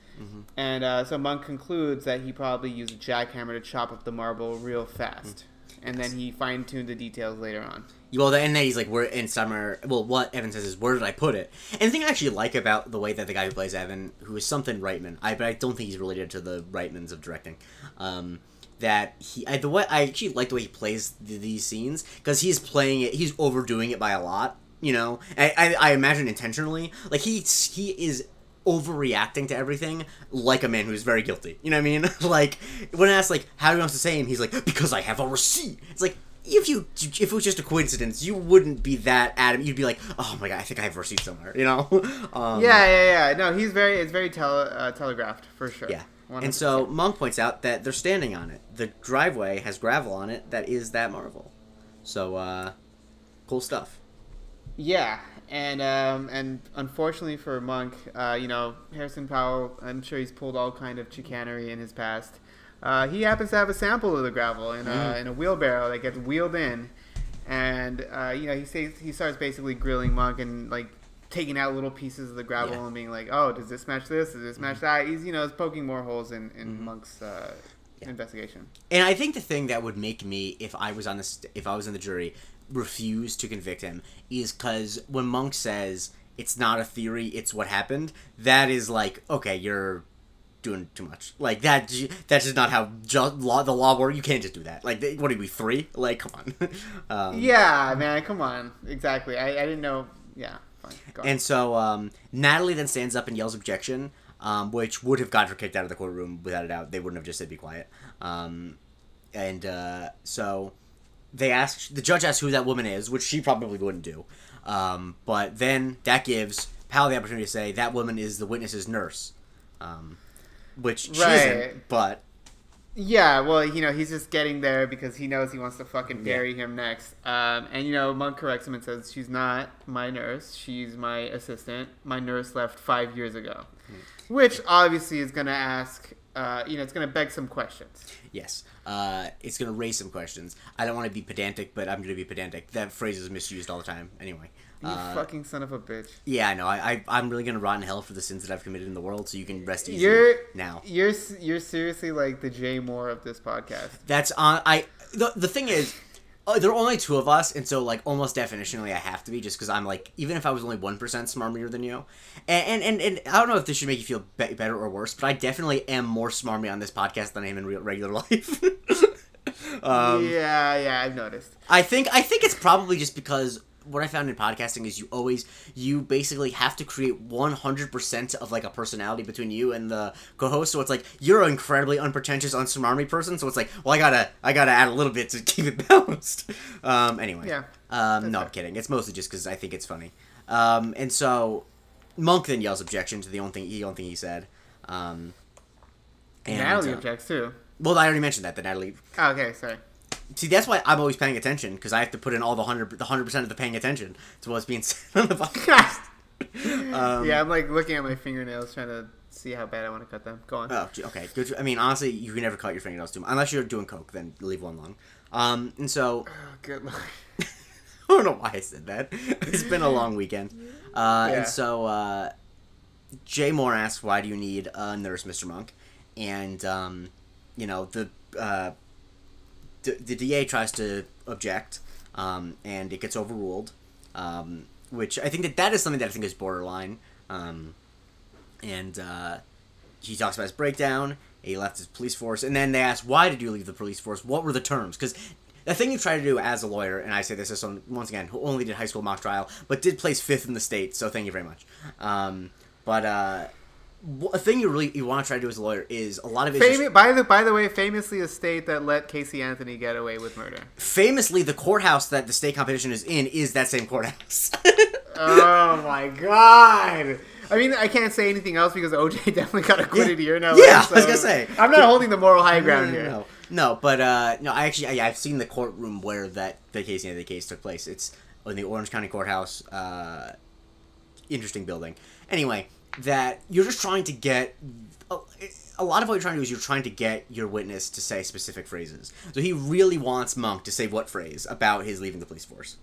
Speaker 2: And uh, so Monk concludes that he probably used a jackhammer to chop up the marble real fast, and then he fine tuned the details later on.
Speaker 1: Well, and then he's like, "Where in summer?" Well, what Evan says is, "Where did I put it?" And the thing I actually like about the way that the guy who plays Evan, who is something Reitman, I but I don't think he's related to the Reitmans of directing. Um, that he, I, the way I actually like the way he plays th- these scenes because he's playing it, he's overdoing it by a lot. You know, I, I, I imagine intentionally. Like he he is overreacting to everything like a man who's very guilty. You know what I mean? like when asked like how do you want to say him, he's like because I have a receipt. It's like if you if it was just a coincidence, you wouldn't be that adamant. You'd be like, oh my god, I think I have a receipt somewhere. You know? um,
Speaker 2: yeah, yeah, yeah. No, he's very, it's very tele- uh, telegraphed for sure.
Speaker 1: Yeah.
Speaker 2: 100%.
Speaker 1: And so Monk points out that they're standing on it. The driveway has gravel on it that is that marvel. So uh cool stuff.
Speaker 2: Yeah, and um, and unfortunately for Monk, uh, you know Harrison Powell, I'm sure he's pulled all kind of chicanery in his past. Uh, he happens to have a sample of the gravel in a,
Speaker 1: Mm.
Speaker 2: in a wheelbarrow that gets wheeled in, and uh, you know he says he starts basically grilling Monk and like taking out little pieces of the gravel
Speaker 1: Yeah.
Speaker 2: and being like, oh, does this match this? Does this match that? He's you know he's poking more holes in in
Speaker 1: Mhm.
Speaker 2: Monk's uh,
Speaker 1: Yeah.
Speaker 2: investigation.
Speaker 1: And I think the thing that would make me, if I was on this, if I was in the jury, refuse to convict him is because when Monk says it's not a theory, it's what happened. That is like, okay, you're doing too much. Like that. That's just not how law, the law works. You can't just do that. Like, they- what are we three? Like, come on. um,
Speaker 2: Yeah, man, come on. Exactly. I, I didn't know. Yeah, fine.
Speaker 1: And so um, Natalie then stands up and yells objection, um, which would have got her kicked out of the courtroom without a doubt. They wouldn't have just said be quiet. Um, and uh, so they ask the judge asks who that woman is, which she probably wouldn't do. Um, but then that gives Powell the opportunity to say that woman is the witness's nurse, um, which she
Speaker 2: Right.
Speaker 1: isn't. But
Speaker 2: Yeah, well, you know, he's just getting there because he knows he wants to fucking bury him next. Um, and you know, Monk corrects him and says, "She's not my nurse. She's my assistant. My nurse left five years ago," which obviously is gonna ask. Uh, you know, it's gonna beg some questions.
Speaker 1: yes, uh, it's going to raise some questions. I don't want to be pedantic, but I'm going to be pedantic. That phrase is misused all the time. Anyway.
Speaker 2: You
Speaker 1: Uh,
Speaker 2: fucking son of a bitch.
Speaker 1: Yeah, I know. I, I I'm really gonna rot in hell for the sins that I've committed in the world. So you can rest easy
Speaker 2: You're
Speaker 1: now.
Speaker 2: You're you're seriously like the Jay Mohr of this podcast.
Speaker 1: That's on. I the the thing is, uh, there are only two of us, and so like almost definitionally, I have to be just because I'm like even if I was only one percent smarmier than you, and, and and and I don't know if this should make you feel be- better or worse, but I definitely am more smarmy on this podcast than I am in real, regular life. um,
Speaker 2: yeah, yeah, I've noticed.
Speaker 1: I think I think it's probably just because what I found in podcasting is you always you basically have to create 100% of like a personality between you and the co-host. So it's like you're an incredibly unpretentious unsmarmy person. So it's like well I gotta I gotta add a little bit to keep it balanced. Um anyway.
Speaker 2: Yeah,
Speaker 1: um no
Speaker 2: fair.
Speaker 1: I'm kidding. It's mostly just because I think it's funny. Um and so Monk then yells objection to the only thing the only thing he said. Um and,
Speaker 2: Natalie
Speaker 1: uh,
Speaker 2: objects too.
Speaker 1: well I already mentioned that that Natalie
Speaker 2: Oh, okay, sorry.
Speaker 1: See, that's why I'm always paying attention because I have to put in all the hundred, the hundred percent of the paying attention to what's being said on the podcast. um,
Speaker 2: yeah, I'm like looking at my fingernails trying to see how bad I want to cut them. Go on.
Speaker 1: Oh, okay. Good. I mean, honestly, you can never cut your fingernails too much unless you're doing coke. Then leave one long. Um, and so
Speaker 2: Oh, good lord.
Speaker 1: I don't know why I said that. It's been a long weekend. Uh,
Speaker 2: Yeah.
Speaker 1: And so uh, Jay Mohr asks, "Why do you need a nurse, Mister Monk?" And um, you know the uh, the DA tries to object, um, and it gets overruled. Um, which I think that that is something that I think is borderline. Um, and uh, he talks about his breakdown. He left his police force, and then they ask, "Why did you leave the police force? What were the terms?" Because the thing you try to do as a lawyer, and I say this as someone once again who only did high school mock trial, but did place fifth in the state, so thank you very much. Um, but uh, a thing you really you want to try to do as a lawyer is a lot of it. is just-
Speaker 2: by the by the way, famously a state that let Casey Anthony get away with murder.
Speaker 1: famously, the courthouse that the state competition is in is that same courthouse.
Speaker 2: oh my god. I mean, I can't say anything else because OJ definitely got acquitted
Speaker 1: Yeah.
Speaker 2: here. No,
Speaker 1: Yeah, I was gonna say.
Speaker 2: I'm not holding the moral high ground here.
Speaker 1: No, no, but uh, no, I actually I, I've seen the courtroom where that the Casey Anthony case took place. It's in the Orange County Courthouse. Uh, interesting building. Anyway, that you're just trying to get. A, lot of what you're trying to do is you're trying to get your witness to say specific phrases. So he really wants Monk to say what phrase about his leaving the police force.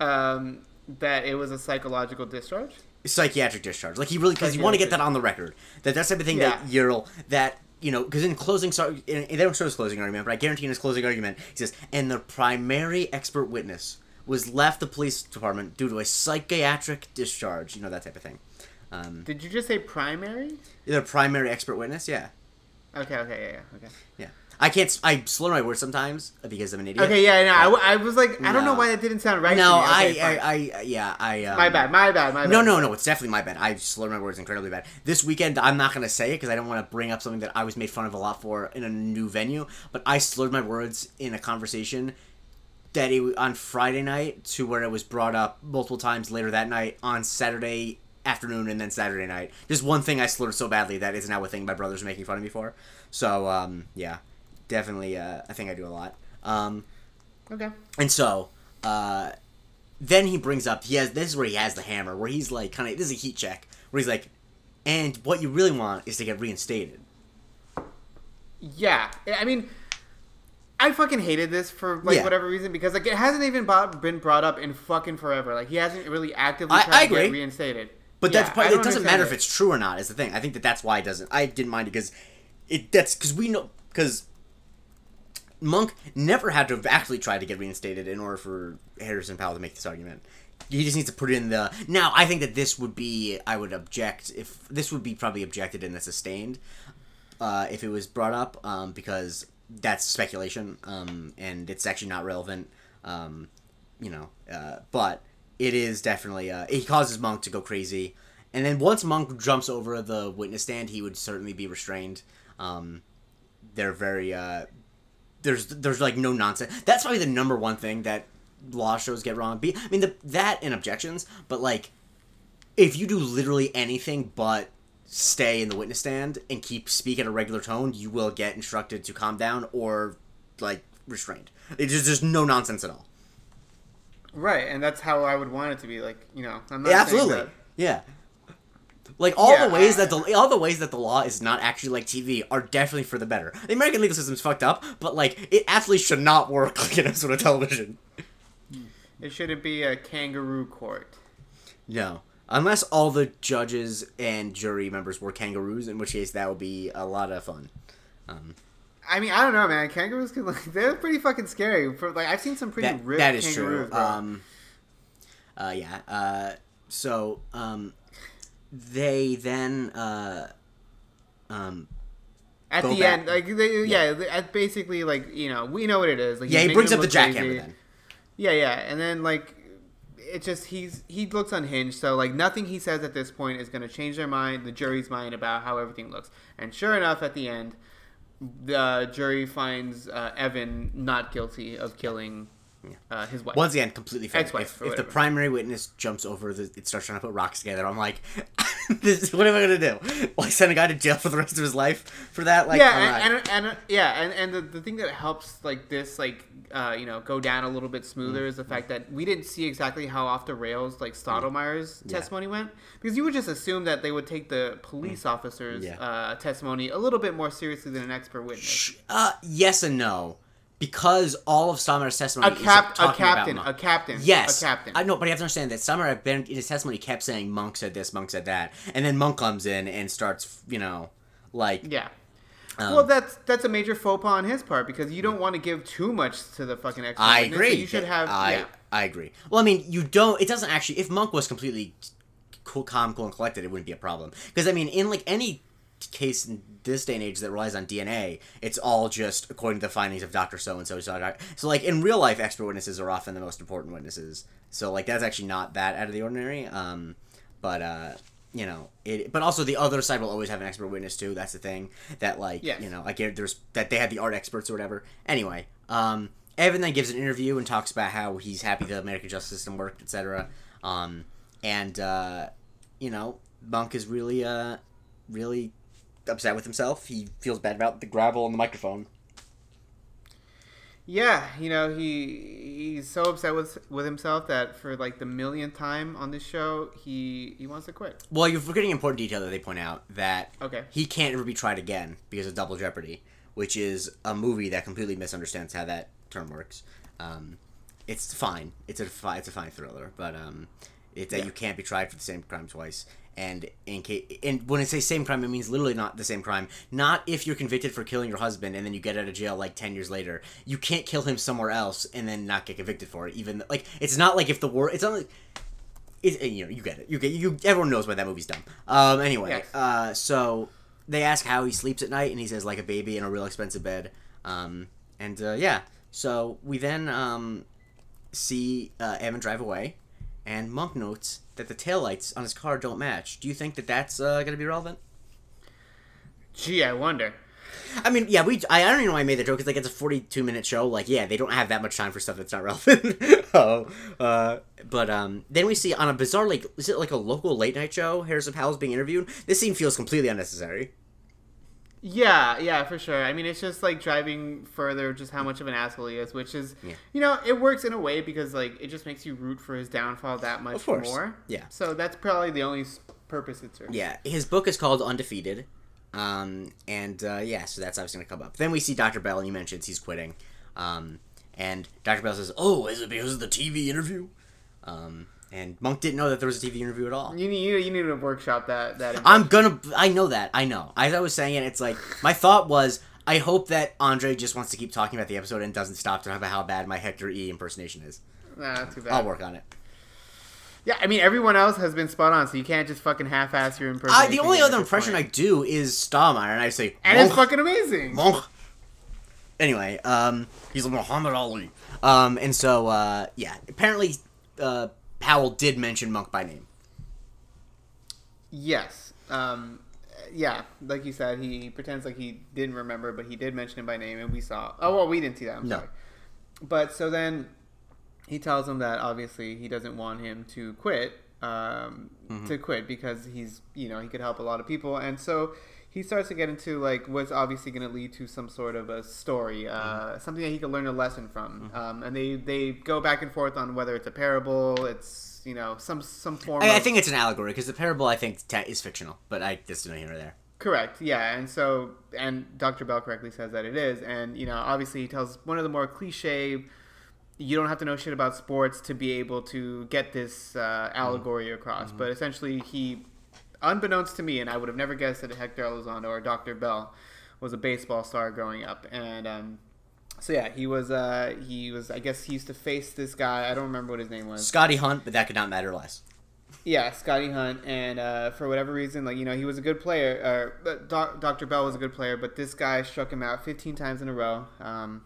Speaker 2: Um, that it was a psychological discharge.
Speaker 1: psychiatric discharge. Like he really because you want to get that on the record. That that's the type of thing that
Speaker 2: Yeah.
Speaker 1: you're that you know because in closing, sorry, in, they don't show his closing argument, but I guarantee in his closing argument, he says, and the primary expert witness was left the police department due to a psychiatric discharge. You know that type of thing. Um,
Speaker 2: Did you just say primary?
Speaker 1: the primary expert witness, yeah,
Speaker 2: Okay, okay, yeah, yeah, okay.
Speaker 1: yeah. I can't. I slur my words sometimes because I'm an idiot.
Speaker 2: Okay, yeah, no, I, I was like, I don't know why that didn't sound right.
Speaker 1: No,
Speaker 2: to me.
Speaker 1: I,
Speaker 2: Okay, fine.
Speaker 1: I, I, yeah, I. Um,
Speaker 2: my bad, my bad, my bad.
Speaker 1: No, no, no. It's definitely my bad. I slur my words incredibly bad. This weekend, I'm not gonna say it because I don't want to bring up something that I was made fun of a lot for in a new venue. But I slurred my words in a conversation that it on Friday night to where it was brought up multiple times later that night on Saturday afternoon and then Saturday night. Just one thing I slurred so badly that is now a thing my brothers are making fun of me for. So um, yeah, definitely uh, a thing I do a lot. Um,
Speaker 2: Okay.
Speaker 1: and so, uh, then he brings up he has this is where he has the hammer where he's like kind of this is a heat check where he's like, and what you really want is to get reinstated.
Speaker 2: Yeah, I mean, I fucking hated this for like
Speaker 1: Yeah.
Speaker 2: whatever reason because like it hasn't even been brought up in fucking forever. Like he hasn't really actively
Speaker 1: I-
Speaker 2: tried
Speaker 1: I
Speaker 2: to get reinstated.
Speaker 1: But
Speaker 2: Yeah,
Speaker 1: that's part, it doesn't matter if it's true or not. Is the thing. I think that that's why it doesn't. I didn't mind it because it that's because we know because Monk never had to have actually tried to get reinstated in order for Harrison Powell to make this argument. he just needs to put it in the. Now, I think that this would be. I would object if this would be probably objected and sustained, uh, if it was brought up, um, because that's speculation, um, and it's actually not relevant. Um, you know, uh, but it is definitely. Uh, he causes Monk to go crazy, and then once Monk jumps over the witness stand, he would certainly be restrained. Um, they're very. Uh, there's there's like no nonsense. That's probably the number one thing that law shows get wrong. Be I mean the that and objections, but like if you do literally anything but stay in the witness stand and keep speak at a regular tone, you will get instructed to calm down or like restrained. It's just there's no nonsense at all.
Speaker 2: Right, and that's how I would want it to be. Like you know, I'm not
Speaker 1: Yeah, absolutely.
Speaker 2: that-
Speaker 1: Yeah. Like all
Speaker 2: Yeah,
Speaker 1: the ways
Speaker 2: I-
Speaker 1: that the all the ways that the law is not actually like TV are definitely for the better. The American legal system's fucked up, but like it absolutely should not work like an episode of television.
Speaker 2: It shouldn't be a kangaroo court.
Speaker 1: No. Unless all the judges and jury members were kangaroos, in which case that would be a lot of fun. Um,
Speaker 2: I mean, I don't know, man. Kangaroos can like they're pretty fucking scary. For like, I've seen some pretty
Speaker 1: that,
Speaker 2: ripped
Speaker 1: that is true.
Speaker 2: bro.
Speaker 1: Um, uh, yeah. Uh, so um, they then uh, um,
Speaker 2: at the
Speaker 1: back.
Speaker 2: end, like they, yeah, they- at basically like you know we know what it is. Like
Speaker 1: yeah, he brings up the jackhammer then.
Speaker 2: Yeah, yeah, and then like it just he's he looks unhinged. So like nothing he says at this point is going to change their mind, the jury's mind about how everything looks. And sure enough, at the end, the jury finds uh, Evan not guilty of killing uh, his wife.
Speaker 1: Once again, completely fair.
Speaker 2: Ex-wife
Speaker 1: If, if the primary witness jumps over, the, it starts trying to put rocks together. I'm like, this, what am I gonna do? Like send a guy to jail for the rest of his life for that? Like,
Speaker 2: yeah, and, and, and yeah, and, and the, the thing that helps like this like uh, you know go down a little bit smoother
Speaker 1: Mm.
Speaker 2: is the fact that we didn't see exactly how off the rails like Stottlemeyer's testimony went because you would just assume that they would take the police officer's
Speaker 1: Mm. Yeah.
Speaker 2: uh, testimony a little bit more seriously than an expert witness.
Speaker 1: Uh, yes and no, because all of Summer's testimony
Speaker 2: A
Speaker 1: is
Speaker 2: cap, a captain,
Speaker 1: Monk.
Speaker 2: a captain,
Speaker 1: Yes,
Speaker 2: a captain.
Speaker 1: I know, but you have to understand that Summer had been in his testimony kept saying Monk said this, Monk said that, and then Monk comes in and starts, you know, like
Speaker 2: yeah.
Speaker 1: um,
Speaker 2: well, that's that's a major faux pas on his part because you don't want to give too much to the fucking expert.
Speaker 1: I
Speaker 2: witness, so
Speaker 1: agree.
Speaker 2: You should have.
Speaker 1: I
Speaker 2: yeah.
Speaker 1: I agree. Well, I mean, you don't. It doesn't actually. If Monk was completely cool, calm, cool, and collected, it wouldn't be a problem. Because I mean, in like any case in this day and age that relies on DNA, it's all just according to the findings of Doctor So and So. So like in real life, expert witnesses are often the most important witnesses. So like that's actually not that out of the ordinary. Um, but uh. You know, it. But also, the other side will always have an expert witness too. That's the thing. That like,
Speaker 2: Yes.
Speaker 1: you know, like there's that they had the art experts or whatever. Anyway, um, Evan then gives an interview and talks about how he's happy the American justice system worked, etc. Um, and uh, you know, Monk is really, uh, really upset with himself. He feels bad about the gravel on the microphone.
Speaker 2: Yeah, you know he he's so upset with with himself that for like the millionth time on this show he he wants to quit.
Speaker 1: Well, you're forgetting an important detail that they point out that
Speaker 2: Okay.
Speaker 1: he can't ever be tried again because of Double Jeopardy, which is a movie that completely misunderstands how that term works. Um, it's fine. It's a fi- it's a fine thriller, but um, it's that
Speaker 2: Yeah.
Speaker 1: you can't be tried for the same crime twice. And in case, and when I say same crime, it means literally not the same crime. Not if you're convicted for killing your husband and then you get out of jail like ten years later. You can't kill him somewhere else and then not get convicted for it. Even like it's not like if the war. It's not like it, you know, you get it. You get you. Everyone knows why that movie's dumb. Um. Anyway,
Speaker 2: Yes.
Speaker 1: uh, so they ask how he sleeps at night, and he says like a baby in a real expensive bed. Um. And uh, yeah, so we then um see uh, Evan drive away, and Monk notes that the taillights on his car don't match. Do you think that that's uh, gonna be relevant?
Speaker 2: Gee, I wonder.
Speaker 1: I mean, yeah, we. I, I don't even know why I made the joke. It's like it's a forty-two minute show. Like, yeah, they don't have that much time for stuff that's not relevant. oh, uh, but um, then we see on a bizarre like, is it like a local late night show? Harrison Powell's being interviewed. This scene feels completely unnecessary.
Speaker 2: Yeah, yeah, for sure. I mean, it's just like driving further just how much of an asshole he is, which is,
Speaker 1: Yeah.
Speaker 2: you know, it works in a way because like it just makes you root for his downfall that much
Speaker 1: Of course.
Speaker 2: more.
Speaker 1: Yeah.
Speaker 2: So that's probably the only purpose it serves.
Speaker 1: Yeah, his book is called Undefeated. Um, and uh, yeah, so that's obviously gonna come up. Then we see Dr. Bell, and he mentions he's quitting. Um, and Dr. Bell says, "Oh, is it because of the TV interview?" Um, and Monk didn't know that there was a TV interview at all.
Speaker 2: You need you, you need to workshop that that.
Speaker 1: I'm gonna. I know that. I know. As I was saying it, it's like my thought was, I hope that Andre just wants to keep talking about the episode and doesn't stop to talk about how bad my Hector E impersonation is.
Speaker 2: Nah, too bad.
Speaker 1: I'll work on it.
Speaker 2: Yeah, I mean everyone else has been spot on, so you can't just fucking half-ass your
Speaker 1: Uh, the only other impression I do is Stottlemeyer, and I say,
Speaker 2: and it's fucking amazing.
Speaker 1: Monk." Anyway, um, he's a Muhammad Ali. Um, and so, uh, yeah, apparently, uh, Powell did mention Monk by name.
Speaker 2: Yes. Um, yeah, like you said, he pretends like he didn't remember, but he did mention him by name, and we saw. Oh well, we didn't see that. I'm
Speaker 1: No.
Speaker 2: sorry. But so then he tells him that obviously he doesn't want him to quit, um,
Speaker 1: Mm-hmm.
Speaker 2: to quit because he's you know he could help a lot of people, and so he starts to get into like what's obviously going to lead to some sort of a story, uh,
Speaker 1: Mm-hmm.
Speaker 2: something that he could learn a lesson from, um, and they they go back and forth on whether it's a parable, it's you know some some form.
Speaker 1: I, I think it's an allegory because the parable I think is fictional, but I no here or there.
Speaker 2: Correct. Yeah, and so and Dr. Bell correctly says that it is, and you know, obviously he tells one of the more cliche. You don't have to know shit about sports to be able to get this uh, allegory across, but essentially he, unbeknownst to me, and I would have never guessed that Hector Elizondo or Dr. Bell was a baseball star growing up, and um, so yeah, he was. Uh, he was. I guess he used to face this guy. I don't remember what his name was.
Speaker 1: Scotty Hunt, but that could not matter less.
Speaker 2: Yeah, Scotty Hunt, and uh, for whatever reason, like you know, he was a good player. But Doc, Dr. Bell was a good player, but this guy struck him out 15 times in a row. Um,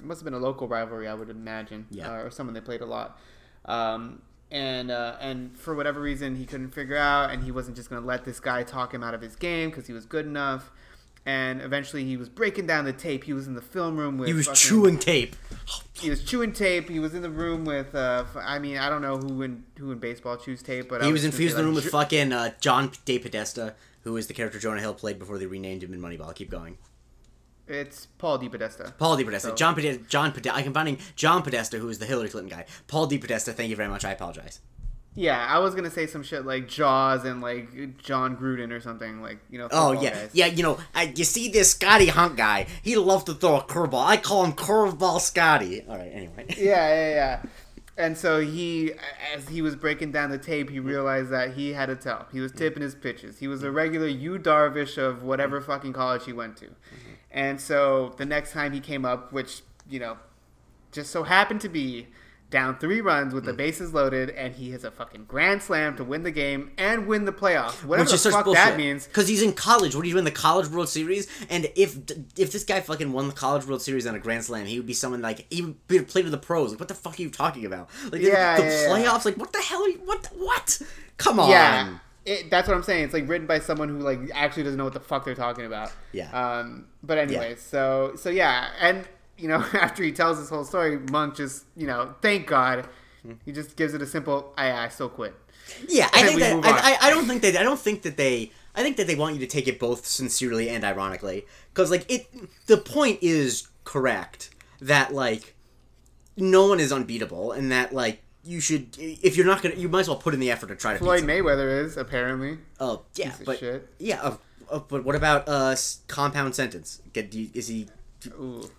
Speaker 2: it must have been a local rivalry, I would imagine,
Speaker 1: Yeah.
Speaker 2: uh, or someone they played a lot. Um, and uh, and for whatever reason, he couldn't figure out, and he wasn't just going to let this guy talk him out of his game because he was good enough. And eventually, he was breaking down the tape. He was in the film room with.
Speaker 1: He was
Speaker 2: fucking-
Speaker 1: chewing tape.
Speaker 2: He was chewing tape. He was in the room with. Uh, I mean, I don't know who in who in baseball chews tape, but I
Speaker 1: He was infused in the room
Speaker 2: like,
Speaker 1: with fucking uh, John De Podesta, who is the character Jonah Hill played before they renamed him in Moneyball. Keep going.
Speaker 2: It's Paul DePodesta.
Speaker 1: Paul De Podesta.
Speaker 2: So-
Speaker 1: John Podesta. John Podesta. I'm finding John Podesta, who is the Hillary Clinton guy. Paul De Podesta. Thank you very much. I apologize.
Speaker 2: Yeah, I was gonna say some shit like Jaws and like Jon Gruden or something like you know.
Speaker 1: Oh yeah,
Speaker 2: guys.
Speaker 1: yeah. You know, I, you see this Scotty Hunt guy. He loves to throw a curveball. I call him Curveball Scotty. All right. Anyway.
Speaker 2: yeah, yeah, yeah. And so he, as he was breaking down the tape, he realized that he had to tell. He was tipping his pitches. He was a regular Yu Darvish of whatever fucking college he went to. Mm-hmm. And so the next time he came up, which you know, just so happened to be down three runs with the mm. bases loaded, and he hits a fucking grand slam to win the game and win the playoffs. Whatever the fuck that means.
Speaker 1: Because he's in college. What do you do in the College World Series? And if if this guy fucking won the College World Series on a Grand Slam, he would be someone like he would be played with the pros. Like, what the fuck are you talking about? Like the-
Speaker 2: Yeah,
Speaker 1: the,
Speaker 2: yeah, yeah.
Speaker 1: playoffs. Like, what the hell? Are you, what? what? Come on.
Speaker 2: Yeah, it, that's what I'm saying. It's like written by someone who like actually doesn't know what the fuck they're talking about.
Speaker 1: Yeah.
Speaker 2: Um. But anyway, so so yeah, and you know after he tells this whole story, Monk just you know thank God, he just gives it a simple I I still quit.
Speaker 1: Yeah, I think that. I, I, I don't think that I don't think that they I think that they want you to take it both sincerely and ironically because like it the point is correct that like no one is unbeatable and that like you should if you're not gonna you might as well put in the effort to try to
Speaker 2: Floyd. Mayweather is apparently.
Speaker 1: Oh yeah,
Speaker 2: Piece
Speaker 1: but
Speaker 2: shit.
Speaker 1: yeah, uh, uh, but what about uh compound sentence? Get do you, is he?
Speaker 2: Ooh.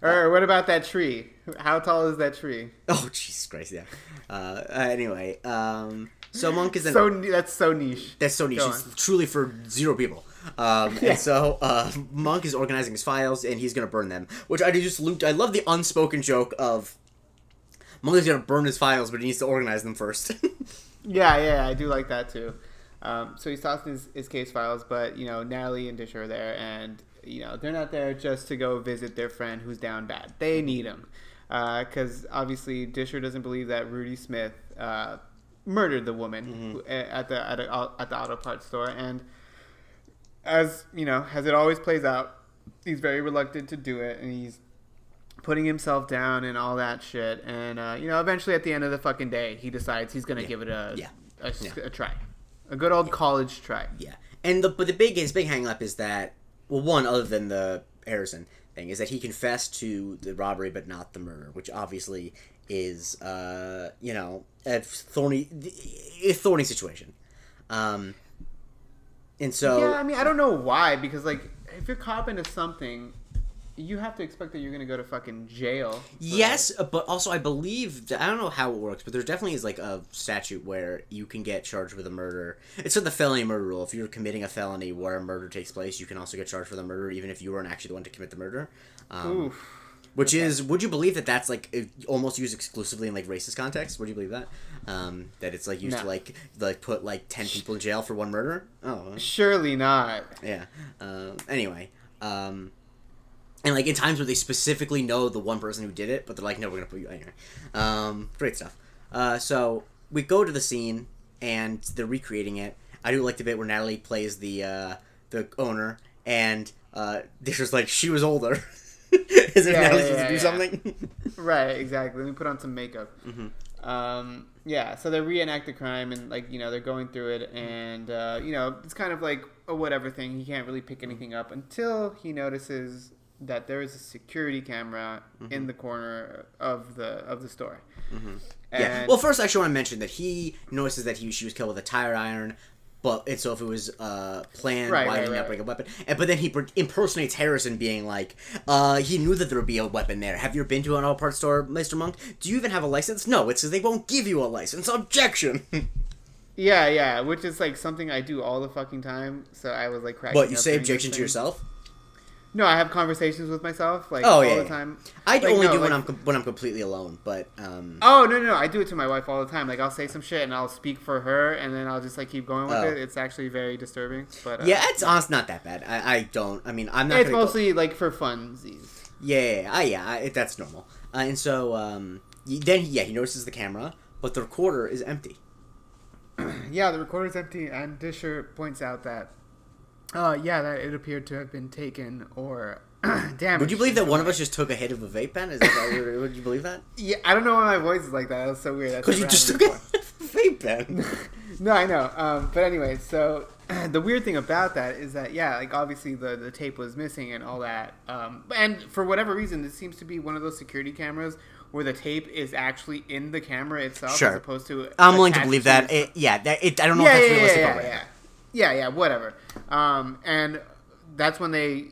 Speaker 2: Or what about that tree? How tall is that tree?
Speaker 1: Oh Jesus Christ! Yeah. Uh, uh, anyway, um, so Monk is an
Speaker 2: So that's so niche.
Speaker 1: That's so niche.
Speaker 2: Go
Speaker 1: It's
Speaker 2: on.
Speaker 1: truly for zero people. Um,
Speaker 2: Yeah.
Speaker 1: And so uh, Monk is organizing his files, and he's gonna burn them. Which I just looped. I love the unspoken joke of Monk gonna burn his files, but he needs to organize them first.
Speaker 2: Yeah, yeah, I do like that too. Um, so he's tossing his, his case files, but you know Natalie and Disher are there, and you know they're not there just to go visit their friend who's down bad. They need him because obviously Disher doesn't believe that Rudy Smith uh, murdered the woman who, at the at, a, at the auto parts store, and as you know, as it always plays out, he's very reluctant to do it, and he's putting himself down and all that shit. And uh, you know, eventually at the end of the fucking day, he decides he's gonna give it a
Speaker 1: Yeah.
Speaker 2: a,
Speaker 1: Yeah.
Speaker 2: a try, a good old college try.
Speaker 1: yeah, and the but the big his big hang up is that well, one other than the Harrison thing is that he confessed to the robbery but not the murder, which obviously is uh you know a thorny a thorny situation. Um, and so
Speaker 2: yeah, I mean, I don't know why because like if you're caught into something, you have to expect that you're gonna go to fucking jail.
Speaker 1: Yes, uh, but also I believe I don't know how it works, but there definitely is like a statute where you can get charged with a murder. It's like the felony murder rule. If you're committing a felony where a murder takes place, you can also get charged for the murder, even if you weren't actually the one to commit the murder. Um,
Speaker 2: Oof.
Speaker 1: which is would you believe that that's like almost used exclusively in like racist context? Would you believe that? Um, that it's like used to like like put like ten people in jail for one murder? Oh,
Speaker 2: Surely not.
Speaker 1: yeah. Um, anyway, um, and like in times where they specifically know the one person who did it, but they're like, no, we're gonna put you anyway. Um, great stuff. Uh, so we go to the scene and they're recreating it. I do like the bit where Natalie plays the uh, the owner, and uh, they're like she was older. If
Speaker 2: Yeah,
Speaker 1: Natalie's
Speaker 2: yeah,
Speaker 1: supposed to do
Speaker 2: yeah.
Speaker 1: something.
Speaker 2: Right, exactly. Let me put on some makeup.
Speaker 1: Mm-hmm.
Speaker 2: Um, yeah, so they reenact the crime and like you know they're going through it and uh, you know it's kind of like a whatever thing. He can't really pick anything up until he notices that there is a security camera
Speaker 1: Mm-hmm.
Speaker 2: in the corner of the of the store.
Speaker 1: Yeah.
Speaker 2: And-
Speaker 1: Well, first, I actually want to mention that he notices that he she was killed with a tire iron, but and so if it was uh, planned,
Speaker 2: Right,
Speaker 1: why
Speaker 2: right,
Speaker 1: did he not
Speaker 2: right.
Speaker 1: bring a weapon? And but then he per- impersonates Harrison, being like, uh, he knew that there would be a weapon there. Have you ever been to an auto parts store, Mister Monk? Do you even have a license? No, it's because they won't give you a license. Objection.
Speaker 2: Yeah, yeah, which is like something I do all the fucking time. So I was like cracking.
Speaker 1: what you say objection to yourself?
Speaker 2: No, I have conversations with myself like
Speaker 1: Oh,
Speaker 2: all
Speaker 1: yeah,
Speaker 2: the
Speaker 1: yeah.
Speaker 2: time.
Speaker 1: I
Speaker 2: Like,
Speaker 1: only
Speaker 2: no,
Speaker 1: do when I'm com- when I'm completely alone, but um.
Speaker 2: Oh no, no, no! I do it to my wife all the time. Like I'll say some shit and I'll speak for her, and then I'll just like keep going with
Speaker 1: Oh.
Speaker 2: it. It's actually very disturbing. But uh,
Speaker 1: Yeah, it's honest, not that bad. I, I don't. I mean, I'm not.
Speaker 2: it's
Speaker 1: gonna go-
Speaker 2: mostly like for funsies.
Speaker 1: Yeah, yeah, yeah, I- yeah I, that's normal. Uh, and so um, then yeah, he notices the camera, but the recorder is empty.
Speaker 2: Yeah, the recorder's empty, and Disher points out that, uh, yeah, that it appeared to have been taken or damaged.
Speaker 1: Would you believe that one of us just took a hit of a vape pen? Is that, would you believe that?
Speaker 2: Yeah, I don't know why my voice is like that. That was so weird. That's
Speaker 1: Because you just took a vape pen.
Speaker 2: no, I know. Um, but anyway, so the weird thing about that is that yeah, like obviously the the tape was missing and all that. Um, and for whatever reason, this seems to be one of those security cameras where the tape is actually in the camera itself,
Speaker 1: Sure.
Speaker 2: as opposed to.
Speaker 1: I'm willing to believe that. It, yeah, that, it, I don't know
Speaker 2: yeah,
Speaker 1: if that's
Speaker 2: yeah,
Speaker 1: realistic
Speaker 2: yeah, yeah, yeah, yeah, yeah, whatever. Um, and that's when they.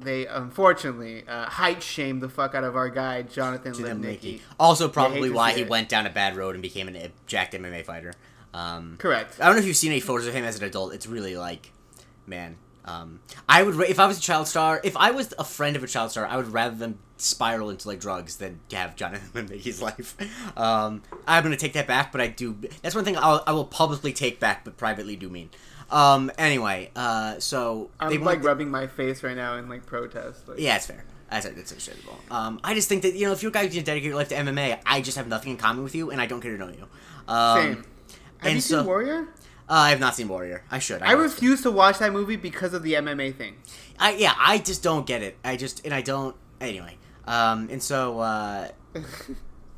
Speaker 2: They unfortunately uh, height shamed the fuck out of our guy Jonathan
Speaker 1: To
Speaker 2: Lipnicki.
Speaker 1: Also, probably why he
Speaker 2: it.
Speaker 1: went down a bad road and became an abject MMA fighter. Um,
Speaker 2: Correct.
Speaker 1: I don't know if you've seen any photos of him as an adult. It's really like, man. Um, I would if I was a child star. If I was a friend of a child star, I would rather them spiral into like drugs than have Jonathan Mickey's life. Um, I'm gonna take that back, but I do. That's one thing I'll, I will publicly take back, but privately do mean. Um, anyway, uh, so
Speaker 2: I'm
Speaker 1: they
Speaker 2: like rubbing my face right now in like protest. Like,
Speaker 1: yeah, it's fair. That's that's understandable. Um, I just think that you know if you're a guy who's gonna dedicate your life to MMA, I just have nothing in common with you, and I don't care to know you. Um,
Speaker 2: Same. Have you
Speaker 1: so-
Speaker 2: seen Warrior?
Speaker 1: Uh, I have not seen Warrior. I should.
Speaker 2: I
Speaker 1: know.
Speaker 2: refuse to watch that movie because of the MMA thing.
Speaker 1: I yeah, I just don't get it. I just and I don't. Anyway, um, and so uh,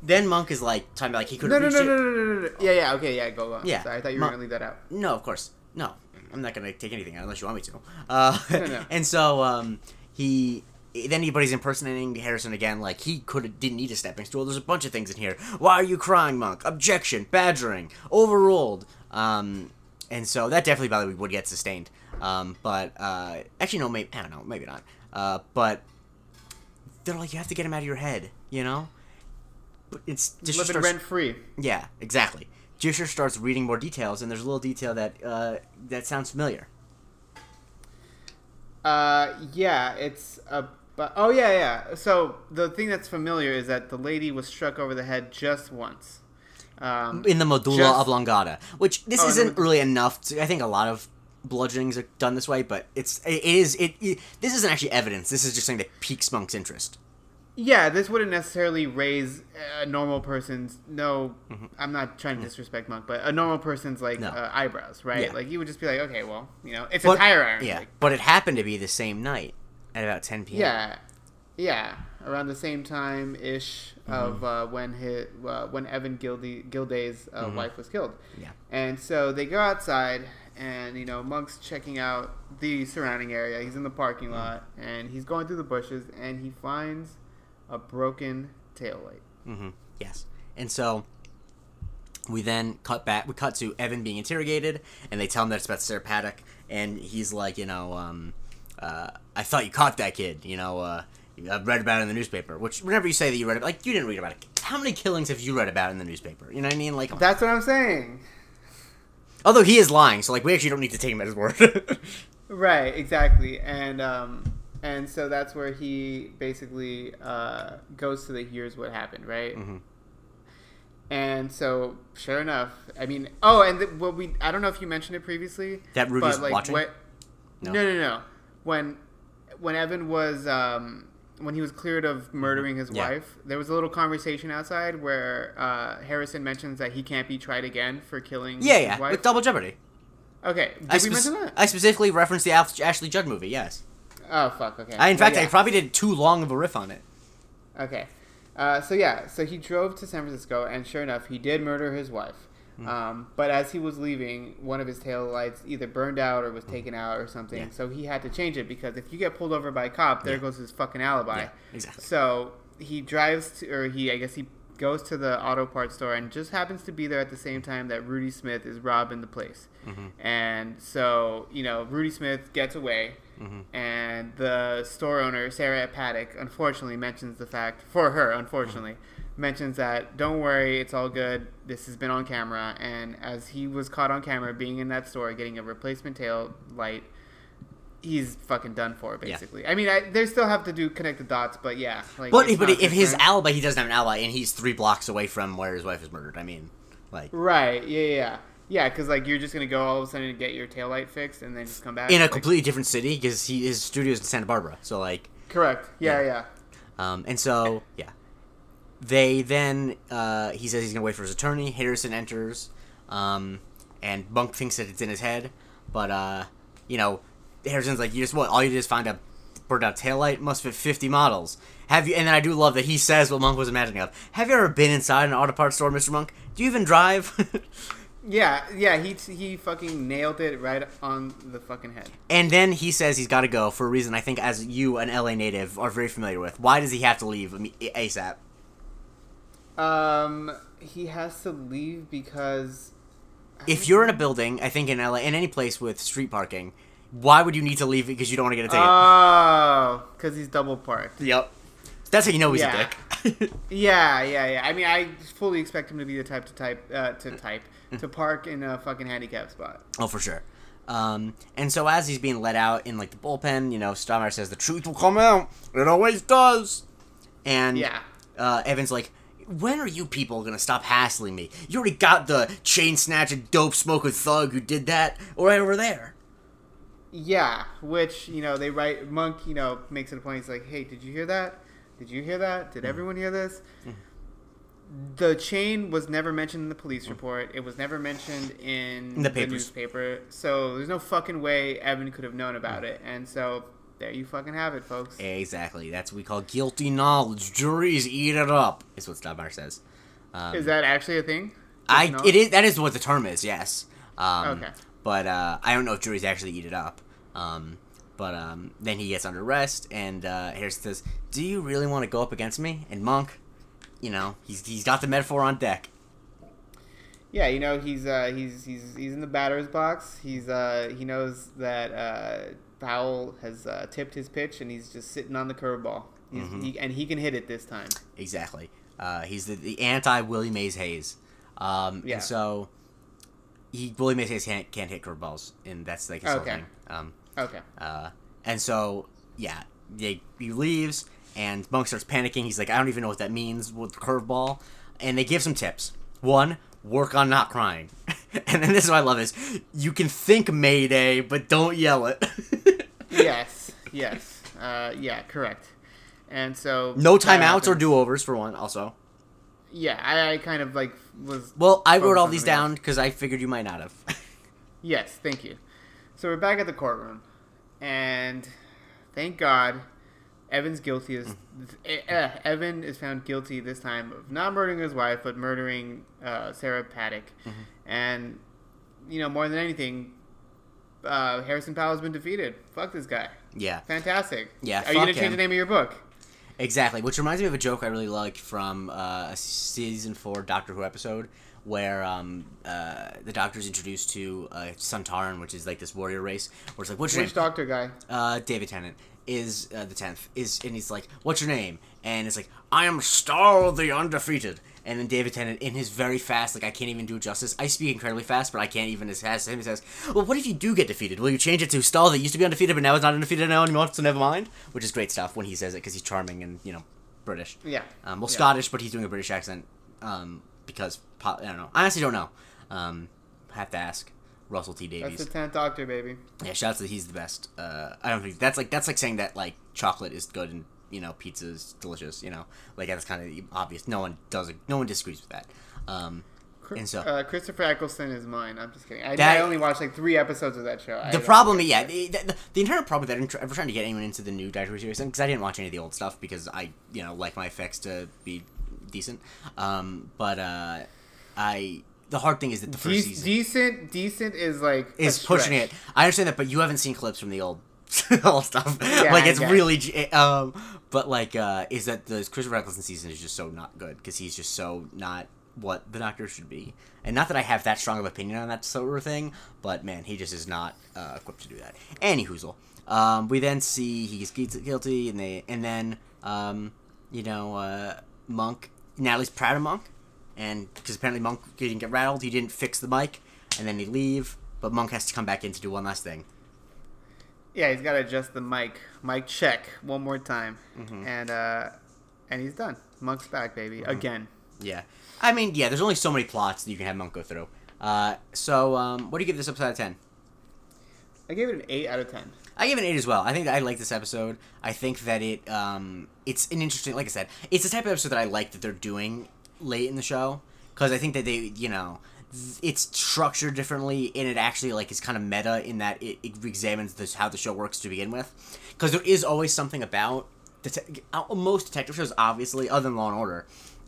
Speaker 1: then Monk is like talking about like he could
Speaker 2: No, no, no, no, no, no, no, no. Yeah, yeah, okay, yeah, go on.
Speaker 1: Yeah.
Speaker 2: Sorry, I thought you were
Speaker 1: Ma-
Speaker 2: gonna leave that out.
Speaker 1: No, of course, no. I'm not gonna take anything out unless you want me to. Uh,
Speaker 2: No, no.
Speaker 1: and so um, he. Then anybody's impersonating Harrison again, like he could didn't need a stepping stool. There's a bunch of things in here. Why are you crying, Monk? Objection, badgering, overruled. Um, and so that definitely probably would get sustained. Um, but uh, actually, no, maybe I don't know, maybe not. Uh, but they're like, you have to get him out of your head, you know. But it's just
Speaker 2: Living
Speaker 1: starts-
Speaker 2: rent free.
Speaker 1: yeah, exactly. Disher starts reading more details, and there's a little detail that uh, that sounds familiar.
Speaker 2: Uh, yeah, it's a. But oh yeah, yeah. So the thing that's familiar is that the lady was struck over the head just once. Um,
Speaker 1: In the medulla
Speaker 2: Just-
Speaker 1: oblongata, which this
Speaker 2: Oh,
Speaker 1: isn't really enough. To, I think a lot of bludgeonings are done this way, but it's it is it, it. This isn't actually evidence. This is just something that piques Monk's interest.
Speaker 2: Yeah, this wouldn't necessarily raise a normal person's no. I'm not trying to disrespect Monk, but a normal person's like
Speaker 1: Mm-hmm. No.
Speaker 2: uh, eyebrows, right?
Speaker 1: Yeah.
Speaker 2: Like you would just be like, okay, well, you know, it's
Speaker 1: But-
Speaker 2: a tire iron.
Speaker 1: Yeah,
Speaker 2: like,
Speaker 1: but it happened to be the same night at about 10 p.m.
Speaker 2: Yeah, yeah, around the same time ish
Speaker 1: Mm-hmm.
Speaker 2: of uh, when his uh, when Evan Gildy, Gilday's uh, wife was killed.
Speaker 1: Mm-hmm. Yeah.
Speaker 2: And so they go outside, and you know Monk's checking out the surrounding area. He's in the parking
Speaker 1: Mm-hmm.
Speaker 2: lot, and he's going through the bushes, and he finds a broken taillight.
Speaker 1: hmm Yes. And so we then cut back. We cut to Evan being interrogated, and they tell him that it's about Sarah Paddock, and he's like, you know, um, uh, I thought you caught that kid. You know, uh, I've read about it in the newspaper. Which whenever you say that you read it, like you didn't read about it. How many killings have you read about in the newspaper? You know what I mean? Like,
Speaker 2: That's what I'm saying.
Speaker 1: although he is lying, so like we actually don't need to take him at his word.
Speaker 2: Right, exactly. And um, and so that's where he basically uh, goes to the here's what happened, right?
Speaker 1: Mm-hmm.
Speaker 2: And so, sure enough, I mean, oh, and the, what we I don't know if you mentioned it previously
Speaker 1: That Rudy's
Speaker 2: but like
Speaker 1: watching?
Speaker 2: What,
Speaker 1: No.
Speaker 2: no. no, no, When when Evan was um, when he was cleared of murdering his
Speaker 1: Mm-hmm. Yeah.
Speaker 2: wife, there was a little conversation outside where uh, Harrison mentions that he can't be tried again for killing
Speaker 1: Yeah, yeah,
Speaker 2: wife.
Speaker 1: with Double Jeopardy.
Speaker 2: okay, did
Speaker 1: I,
Speaker 2: we
Speaker 1: spec-
Speaker 2: mention that?
Speaker 1: I specifically referenced the Ashley Judd movie. Yes,
Speaker 2: oh fuck, okay.
Speaker 1: I in
Speaker 2: Well,
Speaker 1: fact I probably did too long of a riff on it.
Speaker 2: Okay. Uh, so yeah, so he drove to San Francisco, and sure enough, he did murder his wife.
Speaker 1: Hmm.
Speaker 2: Um, but as he was leaving, one of his tail lights either burned out or was taken out or something.
Speaker 1: Hmm. Yeah.
Speaker 2: So he had to change it because if you get pulled over by a cop, there
Speaker 1: Yeah.
Speaker 2: goes his fucking alibi.
Speaker 1: Yeah, exactly.
Speaker 2: So he drives to, or he, I guess he goes to the auto parts store and just happens to be there at the same time that Rudy Smith is robbing the place.
Speaker 1: Mm-hmm.
Speaker 2: And so, you know, Rudy Smith gets away,
Speaker 1: Mm-hmm.
Speaker 2: and the store owner, Sarah Paddock, unfortunately mentions the fact, for her, unfortunately, mentions that, don't worry, it's all good. This has been on camera. And as he was caught on camera being in that store getting a replacement tail light, he's fucking done for,
Speaker 1: Yeah.
Speaker 2: basically. I mean, I, they still have to do connect the dots, but yeah. Like,
Speaker 1: But but if his alibi, he doesn't have an alibi, and he's three blocks away from where his wife is murdered. I mean, like
Speaker 2: Right, yeah, yeah, yeah. Yeah, because, like, you're just going to go all of a sudden and get your tail light fixed and then just come back.
Speaker 1: in a
Speaker 2: Like,
Speaker 1: completely different city because he his studio's in Santa Barbara. So like,
Speaker 2: Correct. Yeah,
Speaker 1: Yeah.
Speaker 2: yeah.
Speaker 1: um, and so yeah, they then uh, he says he's gonna wait for his attorney. Harrison enters, um, and Monk thinks that it's in his head, but uh, you know, Harrison's like, you just what? All you did is find a burned out taillight. Must fit fifty models. Have you? And then I do love that he says what Monk was imagining of. Have you ever been inside an auto parts store, Mister Monk? Do you even drive?
Speaker 2: Yeah, yeah, he he fucking nailed it right on the fucking head.
Speaker 1: And then he says he's got to go for a reason I think, as you, an LA native, are very familiar with. Why does he have to leave ASAP?
Speaker 2: Um, he has to leave because
Speaker 1: If you're in a building, I think in LA, in any place with street parking, why would you need to leave it because you don't want to get a ticket?
Speaker 2: oh, because he's double parked.
Speaker 1: yep. That's how you know he's
Speaker 2: Yeah.
Speaker 1: a dick.
Speaker 2: Yeah, yeah, yeah. I mean, I fully expect him to be the type to type uh, to type to park in a fucking handicap spot.
Speaker 1: oh, for sure. Um, and so as he's being let out in like the bullpen, you know, Stottlemeyer says the truth will come out. It always does. And
Speaker 2: Yeah.
Speaker 1: uh, Evan's like, when are you people gonna stop hassling me? You already got the chain snatch and dope smoke with thug who did that right over there.
Speaker 2: Yeah, which you know they write Monk. You know makes it a point. He's like, "Hey, did you hear that? Did you hear that?
Speaker 1: Mm.
Speaker 2: Did everyone hear this?" The chain was never mentioned in the police report. It was never mentioned in,
Speaker 1: In the papers.
Speaker 2: newspaper. So there's no fucking way Evan could have known
Speaker 1: Mm.
Speaker 2: about it. And so there you fucking have it, folks.
Speaker 1: Exactly. That's what we call guilty knowledge. Juries eat it up. Is what Stottlemeyer says. Um,
Speaker 2: Is that actually a thing?
Speaker 1: I
Speaker 2: No?
Speaker 1: it is that is what the term is. Yes. Um,
Speaker 2: Okay.
Speaker 1: But uh, I don't know if juries actually eat it up. Um, but um, then he gets under arrest, and uh, Harrison says, "Do you really want to go up against me?" And Monk, you know, he's he's got the metaphor on deck.
Speaker 2: Yeah, you know he's uh, he's he's he's in the batter's box. He's uh, he knows that uh, Powell has uh, tipped his pitch, and he's just sitting on the curveball. He's,
Speaker 1: Mm-hmm.
Speaker 2: he, and he can hit it this time.
Speaker 1: Exactly. Uh, he's the, the anti Willie Mays Hayes. Um,
Speaker 2: Yeah.
Speaker 1: And so he Willie Mays Hayes can't, can't hit curveballs, and that's like his whole
Speaker 2: Okay.
Speaker 1: thing. Um,
Speaker 2: Okay.
Speaker 1: Uh, and so, yeah, they, he leaves, and Monk starts panicking. He's like, I don't even know what that means with curveball. And they give some tips. One, work on not crying. and then this is what I love is, you can think Mayday, but don't yell it.
Speaker 2: yes. Yes. Uh, yeah. Correct. And so
Speaker 1: no timeouts or do-overs, for one, also.
Speaker 2: Yeah, I, I kind of like was.
Speaker 1: Well, I wrote all these down because I figured you might not have.
Speaker 2: Yes, thank you. So we're back at the courtroom, and thank God, Evan's guilty. Is uh, Evan is found guilty this time of not murdering his wife, but murdering uh, Sarah Paddock,
Speaker 1: Mm-hmm.
Speaker 2: and you know more than anything, uh, Harrison Powell's been defeated. Fuck this guy.
Speaker 1: yeah.
Speaker 2: Fantastic.
Speaker 1: Yeah,
Speaker 2: Are you gonna
Speaker 1: fuck
Speaker 2: change
Speaker 1: him.
Speaker 2: the name of your book?
Speaker 1: Exactly, which reminds me of a joke I really like from uh, a season four Doctor Who episode where um, uh, the doctor's introduced to uh, Sontaran, which is like this warrior race, where it's like, what's your
Speaker 2: Which
Speaker 1: name?
Speaker 2: doctor guy?
Speaker 1: uh, David Tennant is uh, the tenth is, and he's like, "What's your name?" And it's like, "I am Staal the Undefeated." And then David Tennant, in his very fast, like I can't even do justice. I speak incredibly fast, but I can't even as fast as him. He says, "Well, what if you do get defeated? Will you change it to Staal that used to be undefeated, but now is not undefeated now anymore? So never mind." Which is great stuff when he says it because he's charming and you know British.
Speaker 2: Yeah.
Speaker 1: Um, well,
Speaker 2: Yeah.
Speaker 1: Scottish, but he's doing a British accent um, because po- I don't know. I honestly don't know. Um, have to ask Russell T Davies.
Speaker 2: That's the tenth doctor, baby.
Speaker 1: Yeah, shouts that he's the best. Uh, I don't think that's like that's like saying that like chocolate is good and you know pizza's delicious. You know, like that's kind of obvious. No one does. No one disagrees with that. Um, and so
Speaker 2: Uh, Christopher Eccleston is mine. I'm just kidding. I,
Speaker 1: That-
Speaker 2: I only watched like three episodes of that show.
Speaker 1: The problem, yeah, the, the, the entire problem that I'm trying to get anyone into the new Doctor Who series because I didn't watch any of the old stuff because I you know like my effects to be decent. Um, but uh, I the hard thing is that the first
Speaker 2: De-
Speaker 1: season
Speaker 2: decent, decent is like
Speaker 1: is pushing it. I understand that, but you haven't seen clips from the old old stuff.
Speaker 2: Yeah,
Speaker 1: like it's really, um, but like, uh, is that the Christopher Eccleston season is just so not good because he's just so not what the Doctor should be. And not that I have that strong of opinion on that sort of thing, but man, he just is not uh, equipped to do that. Any hoozle. Um, we then see he gets guilty, and they, and then, um, you know, uh, Monk. Natalie's proud of Monk, and because apparently Monk didn't get rattled, he didn't fix the mic, and then they leave. But Monk has to come back in to do one last thing.
Speaker 2: Yeah, he's got to adjust the mic. Mic check one more time,
Speaker 1: Mm-hmm.
Speaker 2: and uh, and he's done. Monk's back, baby, again.
Speaker 1: Yeah. I mean, yeah, there's only so many plots that you can have Monk go through. Uh, so, um, what do you give this episode out of 10?
Speaker 2: I gave it an eight out of ten.
Speaker 1: I gave it an 8 as well. I think I like this episode. I think that it, um, it's an interesting, like I said, it's the type of episode that I like that they're doing late in the show. Because I think that they, you know, it's structured differently and it actually, like, is kind of meta in that it, it examines this, how the show works to begin with. Because there is always something about, det- uh, most detective shows, obviously, other than Law and Order,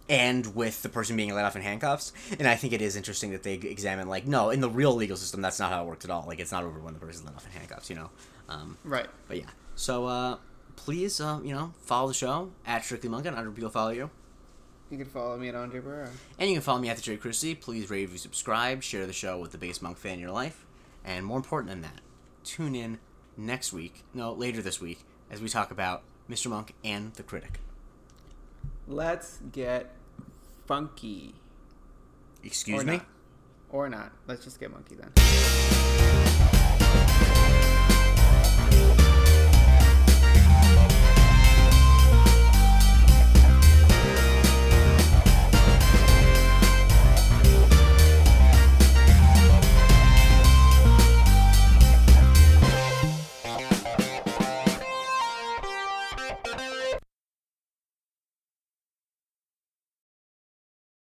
Speaker 1: and with the person being let off in handcuffs. And I think it is interesting that they examine, like, no, in the real legal system, that's not how it works at all. Like, it's not over when the person's let off in handcuffs, you know? Um,
Speaker 2: Right.
Speaker 1: but yeah, so uh, please, uh, you know, follow the show at Strictly Monk and other people follow you.
Speaker 2: You can follow me at Andre Barrera.
Speaker 1: And you can follow me at the Jake Christie. Please rate, review, subscribe, share the show with the biggest monk fan in your life, and more important than that, tune in next week, no, later this week, as we talk about Mr. Monk and the Critic.
Speaker 2: Let's get funky.
Speaker 1: Excuse
Speaker 2: or
Speaker 1: me.
Speaker 2: Not. Or not. Let's just get monkey then.